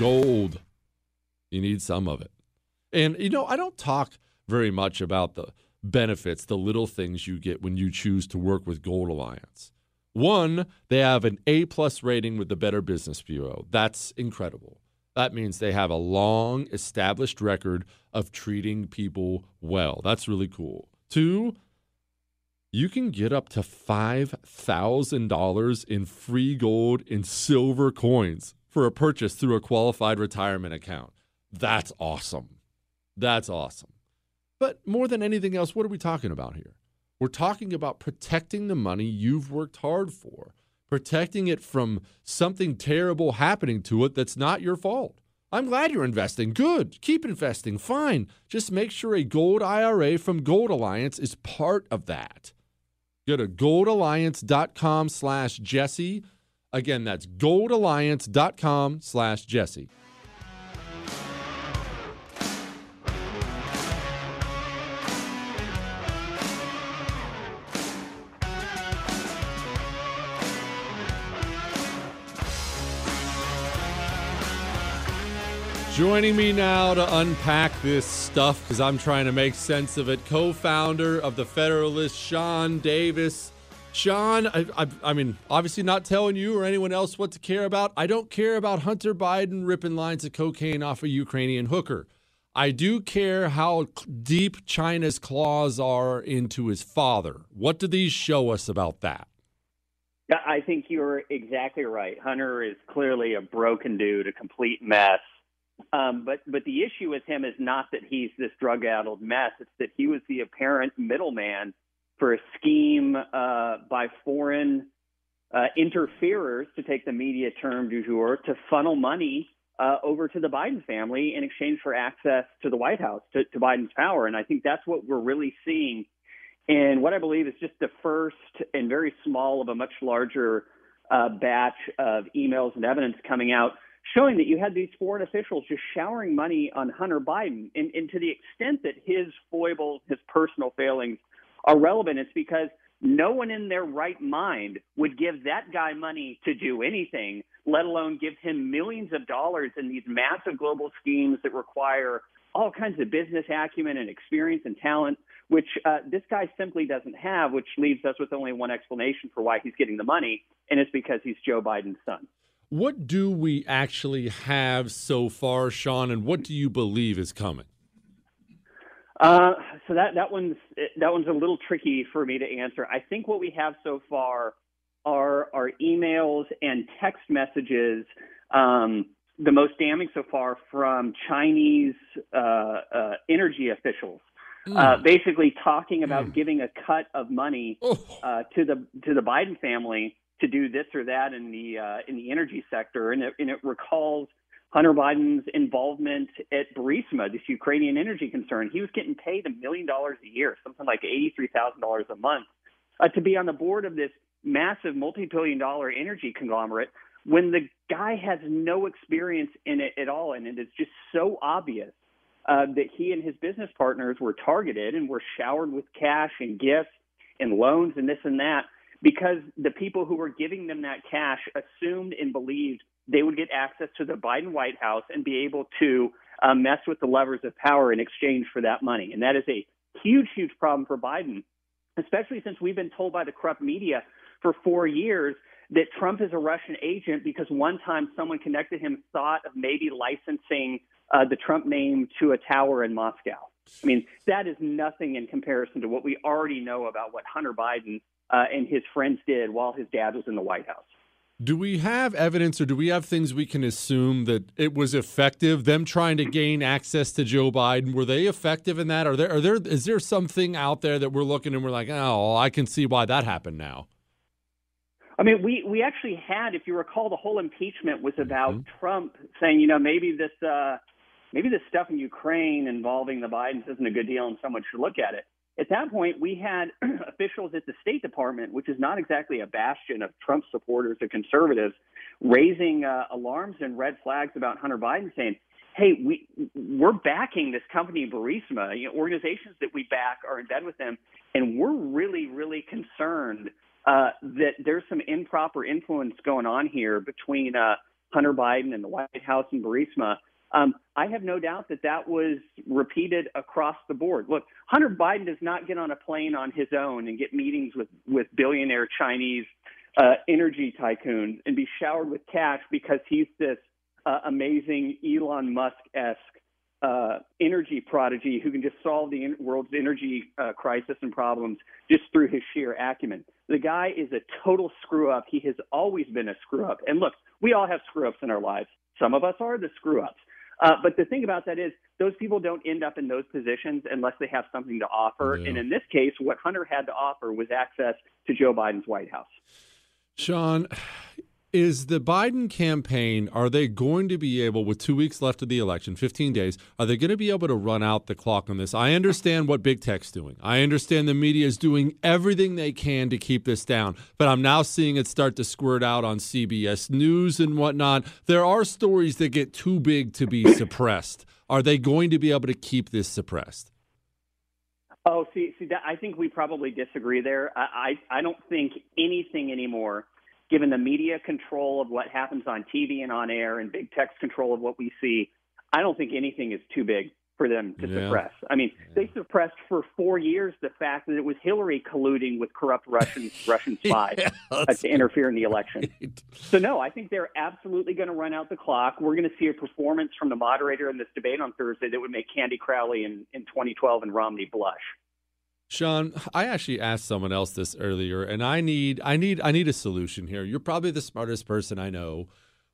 Gold. You need some of it. And, you know, I don't talk very much about the benefits, the little things you get when you choose to work with Gold Alliance. One, they have an A plus rating with the Better Business Bureau. That's incredible. That means they have a long established record of treating people well. That's really cool. Two, you can get up to $5,000 in free gold and silver coins for a purchase through a qualified retirement account. That's awesome. That's awesome. But more than anything else, what are we talking about here? We're talking about protecting the money you've worked hard for, protecting it from something terrible happening to it that's not your fault. I'm glad you're investing. Good. Keep investing. Fine. Just make sure a gold IRA from Gold Alliance is part of that. Go to goldalliance.com slash Jesse. Again, that's goldalliance.com slash Jesse. Joining me now to unpack this stuff because I'm trying to make sense of it, co founder of the Federalist, Sean Davis. Sean, I, I, I, mean, obviously not telling you or anyone else what to care about. I don't care about Hunter Biden ripping lines of cocaine off a Ukrainian hooker. I do care how deep China's claws are into his father. What do these show us about that? I think you're exactly right. Hunter is clearly a broken dude, a complete mess. Um, but but the issue with him is not that he's this drug-addled mess. It's that he was the apparent middleman for a scheme uh, by foreign uh, interferers, to take the media term du jour, to funnel money uh, over to the Biden family in exchange for access to the White House, to, to Biden's power. And I think that's what we're really seeing And what I believe is just the first and very small of a much larger uh, batch of emails and evidence coming out showing that you had these foreign officials just showering money on Hunter Biden. And, and to the extent that his foibles, his personal failings are relevant, it's because no one in their right mind would give that guy money to do anything, let alone give him millions of dollars in these massive global schemes that require all kinds of business acumen and experience and talent, which uh, this guy simply doesn't have, which leaves us with only one explanation for why he's getting the money, and it's because he's Joe Biden's son. What do we actually have so far, Sean, and what do you believe is coming? Uh, so that that one's that one's a little tricky for me to answer. I think what we have so far are are emails and text messages. Um, the most damning so far from Chinese uh, uh, energy officials, mm. uh, basically talking about mm. giving a cut of money oh. uh, to the to the Biden family to do this or that in the uh, in the energy sector, and it, and it recalls Hunter Biden's involvement at Burisma, this Ukrainian energy concern. He was getting paid a million dollars a year, something like eighty three thousand dollars a month, uh, to be on the board of this massive multi billion dollar energy conglomerate. When the guy has no experience in it at all, and it is just so obvious uh, that he and his business partners were targeted and were showered with cash and gifts and loans and this and that because the people who were giving them that cash assumed and believed they would get access to the Biden White House and be able to uh, mess with the levers of power in exchange for that money. And that is a huge, huge problem for Biden, especially since we've been told by the corrupt media for four years that Trump is a Russian agent because one time someone connected him thought of maybe licensing uh, the Trump name to a tower in Moscow. I mean, that is nothing in comparison to what we already know about what Hunter Biden uh, and his friends did while his dad was in the White House. Do we have evidence or do we have things we can assume that it was effective? Them trying to gain access to Joe Biden, were they effective in that? Are there are there is there something out there that we're looking and we're like, oh, I can see why that happened now? I mean, we we actually had, if you recall, the whole impeachment was about mm-hmm. Trump saying, you know, maybe this uh, maybe this stuff in Ukraine involving the Bidens isn't a good deal and someone should look at it. At that point, we had officials at the State Department, which is not exactly a bastion of Trump supporters or conservatives, raising uh, alarms and red flags about Hunter Biden, saying, "Hey, we we're backing this company, Burisma. You know, organizations that we back are in bed with them, and we're really, really concerned uh, that there's some improper influence going on here between." Uh, Hunter Biden and the White House and Burisma. Um, I have no doubt that that was repeated across the board. Look, Hunter Biden does not get on a plane on his own and get meetings with with billionaire Chinese uh, energy tycoons and be showered with cash because he's this uh, amazing Elon Musk esque uh, energy prodigy who can just solve the world's energy uh, crisis and problems just through his sheer acumen. The guy is a total screw up. He has always been a screw up. And look, we all have screw ups in our lives. Some of us are the screw ups. Uh, but the thing about that is, those people don't end up in those positions unless they have something to offer. Yeah. And in this case, what Hunter had to offer was access to Joe Biden's White House. Sean, is the Biden campaign, are they going to be able, with two weeks left of the election, 15 days, are they going to be able to run out the clock on this? I understand what big tech's doing. I understand the media is doing everything they can to keep this down, but I'm now seeing it start to squirt out on CBS News and whatnot. There are stories that get too big to be suppressed. Are they going to be able to keep this suppressed? Oh, see, see, that, I think we probably disagree there. I, I, I don't think anything anymore given the media control of what happens on TV and on air and big tech's control of what we see, I don't think anything is too big for them to yeah. suppress. I mean, they suppressed for four years the fact that it was Hillary colluding with corrupt Russian Russian spies yeah, uh, to interfere in the election. So no, I think they're absolutely going to run out the clock. We're going to see a performance from the moderator in this debate on Thursday that would make Candy Crowley in, in 2012 and Romney blush. Sean, I actually asked someone else this earlier, and I need I need I need a solution here. You're probably the smartest person I know.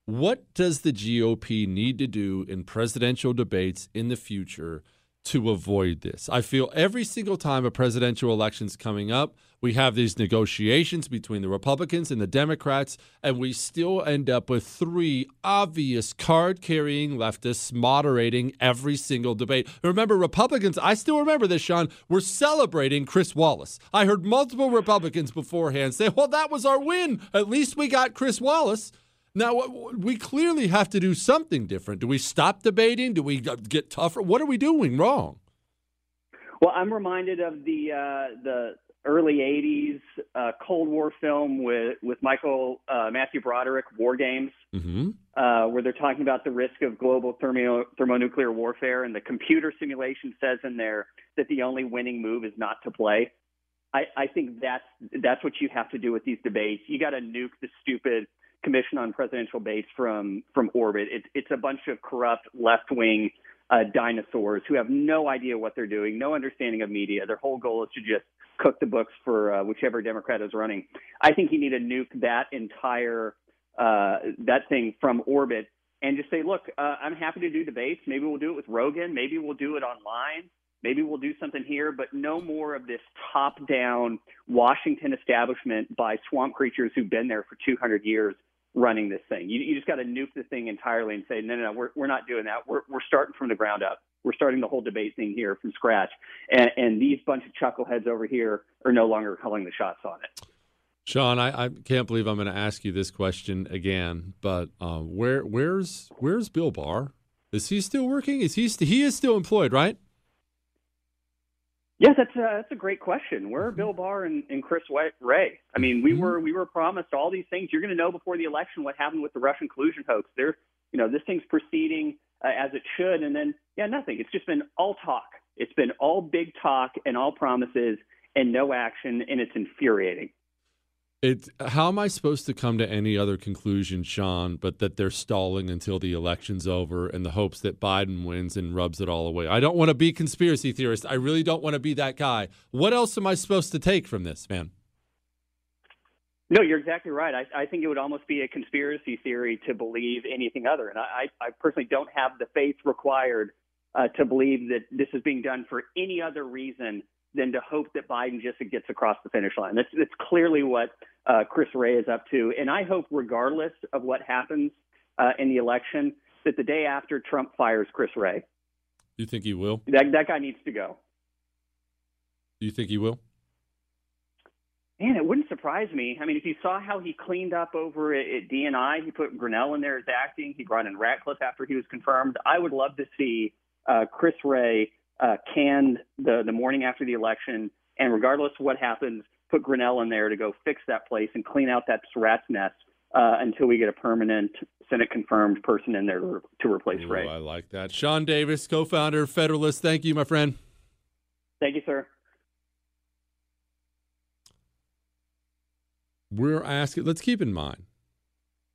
What does the GOP need to do in presidential debates in the future to avoid this. I feel every single time a presidential election's coming up, we have these negotiations between the Republicans and the Democrats, and we still end up with three obvious card carrying leftists moderating every single debate. Remember, Republicans, I still remember this, Sean, were celebrating Chris Wallace. I heard multiple Republicans beforehand say, well, that was our win. At least we got Chris Wallace. Now, we clearly have to do something different. Do we stop debating? Do we get tougher? What are we doing wrong? Well, I'm reminded of the uh, the early '80s uh, Cold War film with with Michael uh, Matthew Broderick, War Games, mm-hmm. Uh, where they're talking about the risk of global thermo- thermonuclear warfare, and the computer simulation says in there that the only winning move is not to play. I, I think that's that's what you have to do with these debates. You got to nuke the stupid Commission on Presidential Debates from from orbit. It's it's a bunch of corrupt left wing uh, dinosaurs who have no idea what they're doing, no understanding of media. Their whole goal is to just cook the books for uh, whichever Democrat is running. I think you need to nuke that entire uh, that thing from orbit and just say, look, uh, I'm happy to do debates. Maybe we'll do it with Rogan. Maybe we'll do it online. Maybe we'll do something here, but no more of this top down Washington establishment by swamp creatures who've been there for 200 years running this thing. You, you just got to nuke the thing entirely and say, no, no, no, we're, we're not doing that. We're, we're starting from the ground up. We're starting the whole debate thing here from scratch. And, and these bunch of chuckleheads over here are no longer calling the shots on it. Sean, I, I can't believe I'm going to ask you this question again, but uh, where where's where's Bill Barr? Is he still working? Is he st- he is still employed, right? Yes, that's a, that's a great question. Where are Bill Barr and, and Chris Wray? I mean, we mm-hmm. were we were promised all these things. You're going to know before the election what happened with the Russian collusion hoax. There, you know, this thing's proceeding uh, as it should, and then yeah, nothing. It's just been all talk. It's been all big talk and all promises and no action, and it's infuriating. It, how am I supposed to come to any other conclusion, Sean, but that they're stalling until the election's over in the hopes that Biden wins and rubs it all away? I don't want to be conspiracy theorist. I really don't want to be that guy. What else am I supposed to take from this, man? No, you're exactly right. I, I think it would almost be a conspiracy theory to believe anything other. And I, I personally don't have the faith required uh, to believe that this is being done for any other reason than to hope that Biden just gets across the finish line. That's, that's clearly what uh, Chris Wray is up to. And I hope, regardless of what happens uh, in the election, that the day after Trump fires Chris Wray. You think he will? That, that guy needs to go. Do you think he will? Man, it wouldn't surprise me. I mean, if you saw how he cleaned up over at, at DNI, he put Grenell in there as acting. He brought in Ratcliffe after he was confirmed. I would love to see uh, Chris Wray uh, canned the the morning after the election, and regardless of what happens, put Grenell in there to go fix that place and clean out that rat's nest uh, until we get a permanent Senate confirmed person in there to, to replace Ooh, Wray. I like that. Sean Davis, co founder of Federalist. Thank you, my friend. Thank you, sir. We're asking, let's keep in mind,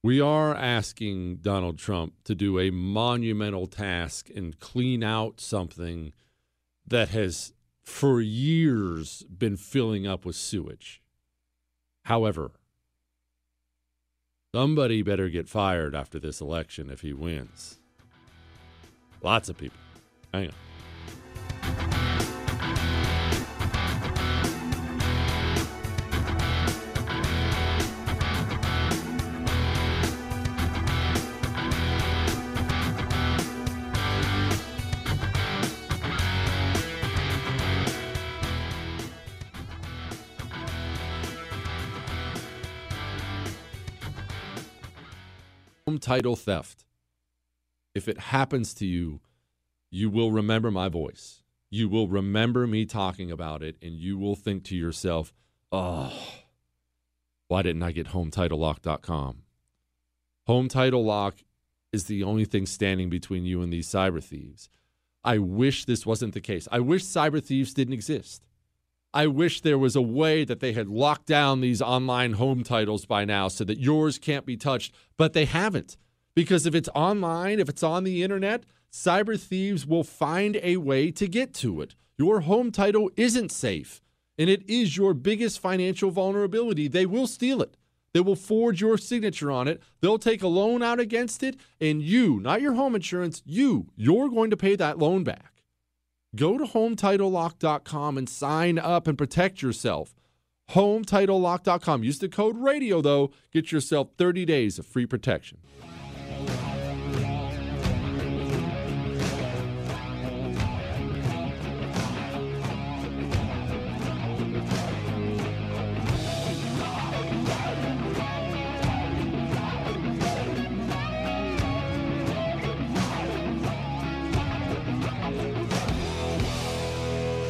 we are asking Donald Trump to do a monumental task and clean out something that has for years been filling up with sewage. However, somebody better get fired after this election if he wins. Lots of people. Hang on. Title theft. If it happens to you, you will remember my voice. You will remember me talking about it, and you will think to yourself, oh, why didn't I get HomeTitleLock.com? Home Title Lock is the only thing standing between you and these cyber thieves. I wish this wasn't the case. I wish cyber thieves didn't exist. I wish there was a way that they had locked down these online home titles by now so that yours can't be touched, but they haven't. Because if it's online, if it's on the internet, cyber thieves will find a way to get to it. Your home title isn't safe, and it is your biggest financial vulnerability. They will steal it. They will forge your signature on it. They'll take a loan out against it, and you, not your home insurance, you, you're going to pay that loan back. Go to HomeTitleLock.com and sign up and protect yourself. HomeTitleLock.com. Use the code RADIO, though. Get yourself 30 days of free protection.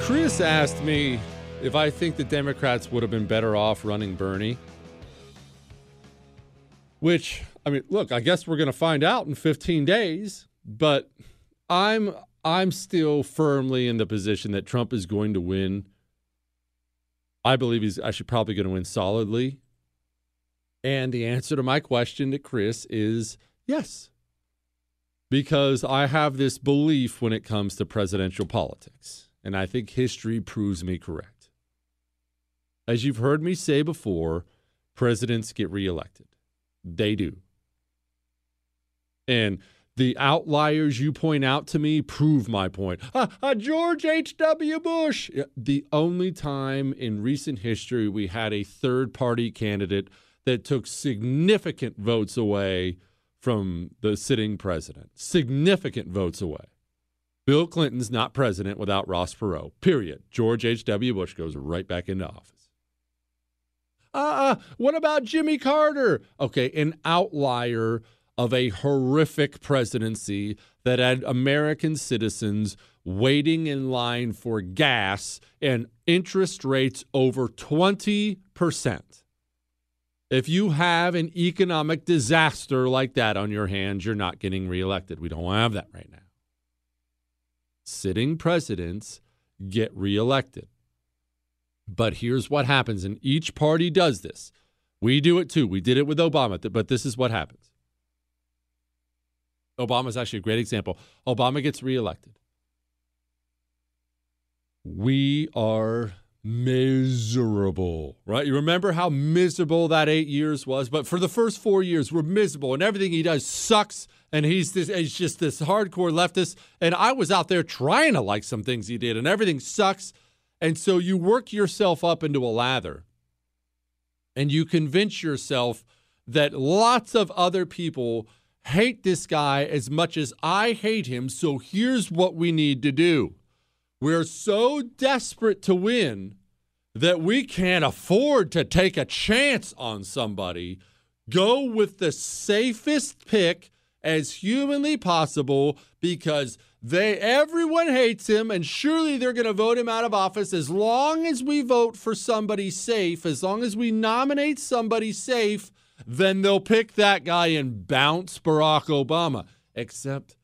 Chris asked me if I think the Democrats would have been better off running Bernie. Which, I mean, look, I guess we're going to find out in 15 days, but I'm I'm still firmly in the position that Trump is going to win. I believe he's actually probably going to win solidly. And the answer to my question to Chris is yes. Because I have this belief when it comes to presidential politics. And I think history proves me correct. As you've heard me say before, presidents get reelected. They do. And the outliers you point out to me prove my point. Ah, ah, George H.W. Bush. The only time in recent history we had a third party candidate that took significant votes away from the sitting president. Significant votes away. Bill Clinton's not president without Ross Perot. Period. George H.W. Bush goes right back into office. Uh, what about Jimmy Carter? Okay, an outlier of a horrific presidency that had American citizens waiting in line for gas and interest rates over 20%. If you have an economic disaster like that on your hands, you're not getting reelected. We don't have that right now sitting presidents get reelected. But here's what happens, and each party does this. We do it too. We did it with Obama, but this is what happens. Obama's actually a great example. Obama gets reelected. We are miserable, right? You remember how miserable that eight years was? But for the first four years, we're miserable, and everything he does sucks. And he's this, he's just this hardcore leftist. And I was out there trying to like some things he did, and everything sucks. And so you work yourself up into a lather, and you convince yourself that lots of other people hate this guy as much as I hate him. So here's what we need to do. We're so desperate to win that we can't afford to take a chance on somebody. Go with the safest pick as humanly possible because they everyone hates him and surely they're going to vote him out of office as long as we vote for somebody safe, as long as we nominate somebody safe, then they'll pick that guy and bounce Barack Obama. Except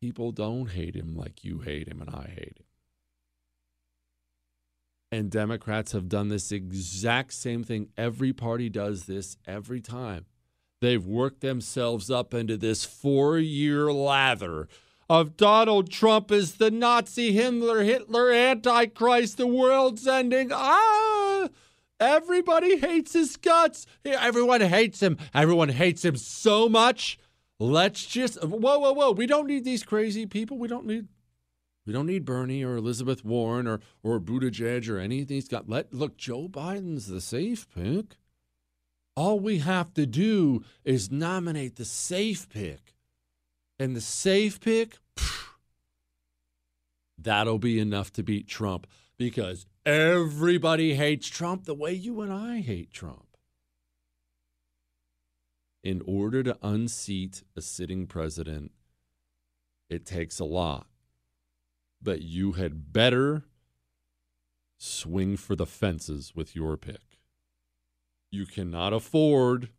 people don't hate him like you hate him and I hate him. And Democrats have done this exact same thing. Every party does this every time. They've worked themselves up into this four year lather of Donald Trump as the Nazi, Himmler, Hitler, Antichrist, the world's ending. Ah! Everybody hates his guts. Everyone hates him. Everyone hates him so much. Let's just whoa, whoa, whoa. We don't need these crazy people. We don't need we don't need Bernie or Elizabeth Warren or or Buttigieg or any of these guys. Let look, Joe Biden's the safe pick. All we have to do is nominate the safe pick. And the safe pick, phew, that'll be enough to beat Trump because everybody hates Trump the way you and I hate Trump. In order to unseat a sitting president, it takes a lot. But you had better swing for the fences with your pick. You cannot afford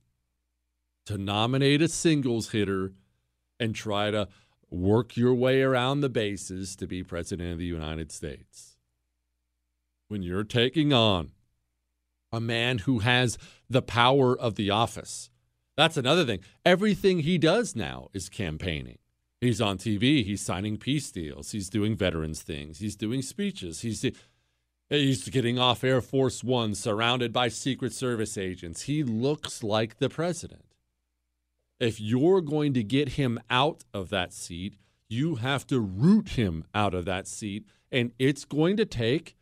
to nominate a singles hitter and try to work your way around the bases to be president of the United States. When you're taking on a man who has the power of the office, that's another thing. Everything he does now is campaigning. He's on TV, he's signing peace deals, he's doing veterans things, he's doing speeches, he's he's getting off Air Force 1 surrounded by Secret Service agents. He looks like the president. If you're going to get him out of that seat, you have to root him out of that seat, and it's going to take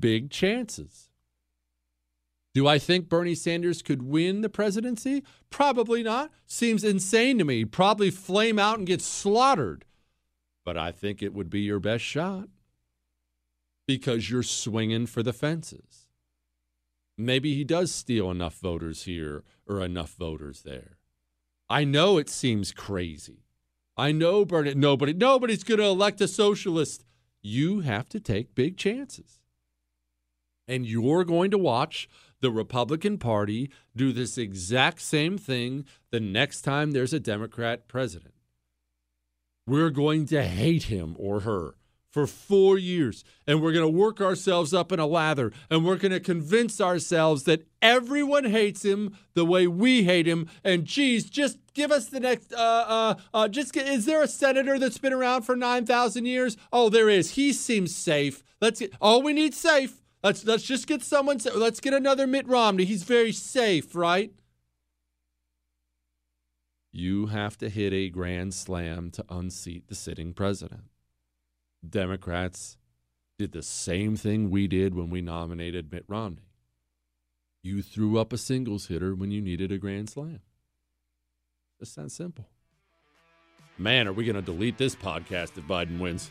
big chances. Do I think Bernie Sanders could win the presidency? Probably not. Seems insane to me. Probably flame out and get slaughtered. But I think it would be your best shot because you're swinging for the fences. Maybe he does steal enough voters here or enough voters there. I know it seems crazy. I know Bernie, nobody, nobody's going to elect a socialist. You have to take big chances. And you're going to watch the Republican Party do this exact same thing the next time there's a Democrat president. We're going to hate him or her for four years, and we're going to work ourselves up in a lather, and we're going to convince ourselves that everyone hates him the way we hate him. And geez, just give us the next. Uh, uh, uh just is there a senator that's been around for nine thousand years? Oh, there is. He seems safe. Let's get. All we need safe. Let's let's just get someone. Let's get another Mitt Romney. He's very safe, right? You have to hit a grand slam to unseat the sitting president. Democrats did the same thing we did when we nominated Mitt Romney. You threw up a singles hitter when you needed a grand slam. Just that simple. Man, are we going to delete this podcast if Biden wins?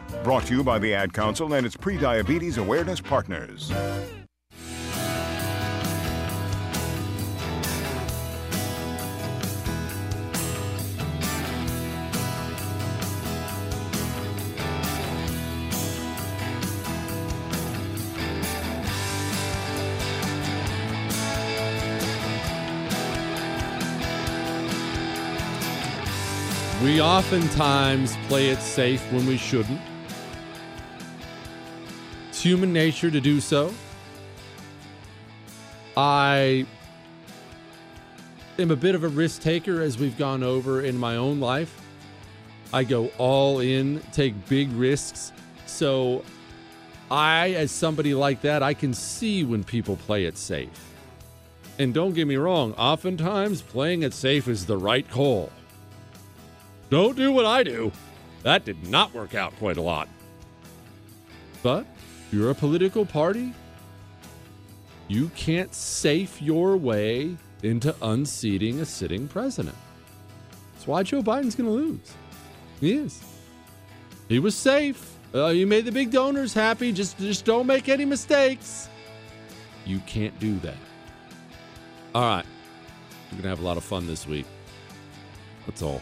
Brought to you by the Ad Council and its pre-diabetes awareness partners. We oftentimes play it safe when we shouldn't. It's human nature to do so. I am a bit of a risk taker as we've gone over in my own life. I go all in, take big risks. So I, as somebody like that, I can see when people play it safe. And don't get me wrong, oftentimes playing it safe is the right call. Don't do what I do. That did not work out quite a lot. But you're a political party. You can't safe your way into unseating a sitting president. That's why Joe Biden's going to lose. He is. He was safe. Uh, you made the big donors happy. Just, just don't make any mistakes. You can't do that. All right. We're going to have a lot of fun this week. That's all.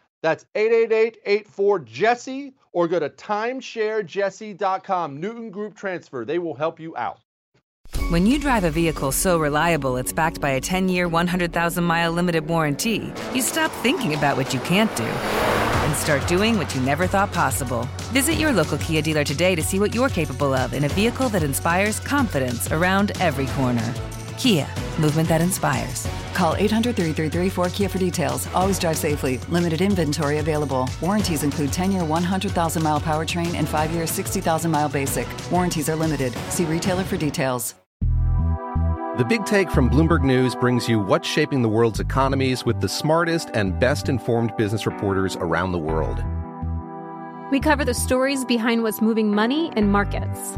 That's 888-84-JESSE or go to timesharejesse.com. Newton Group Transfer. They will help you out. When you drive a vehicle so reliable it's backed by a 10-year, 100,000-mile limited warranty, you stop thinking about what you can't do and start doing what you never thought possible. Visit your local Kia dealer today to see what you're capable of in a vehicle that inspires confidence around every corner. Kia, movement that inspires. Call 800 333 4KIA for details. Always drive safely. Limited inventory available. Warranties include 10 year 100,000 mile powertrain and 5 year 60,000 mile basic. Warranties are limited. See retailer for details. The Big Take from Bloomberg News brings you what's shaping the world's economies with the smartest and best informed business reporters around the world. We cover the stories behind what's moving money and markets.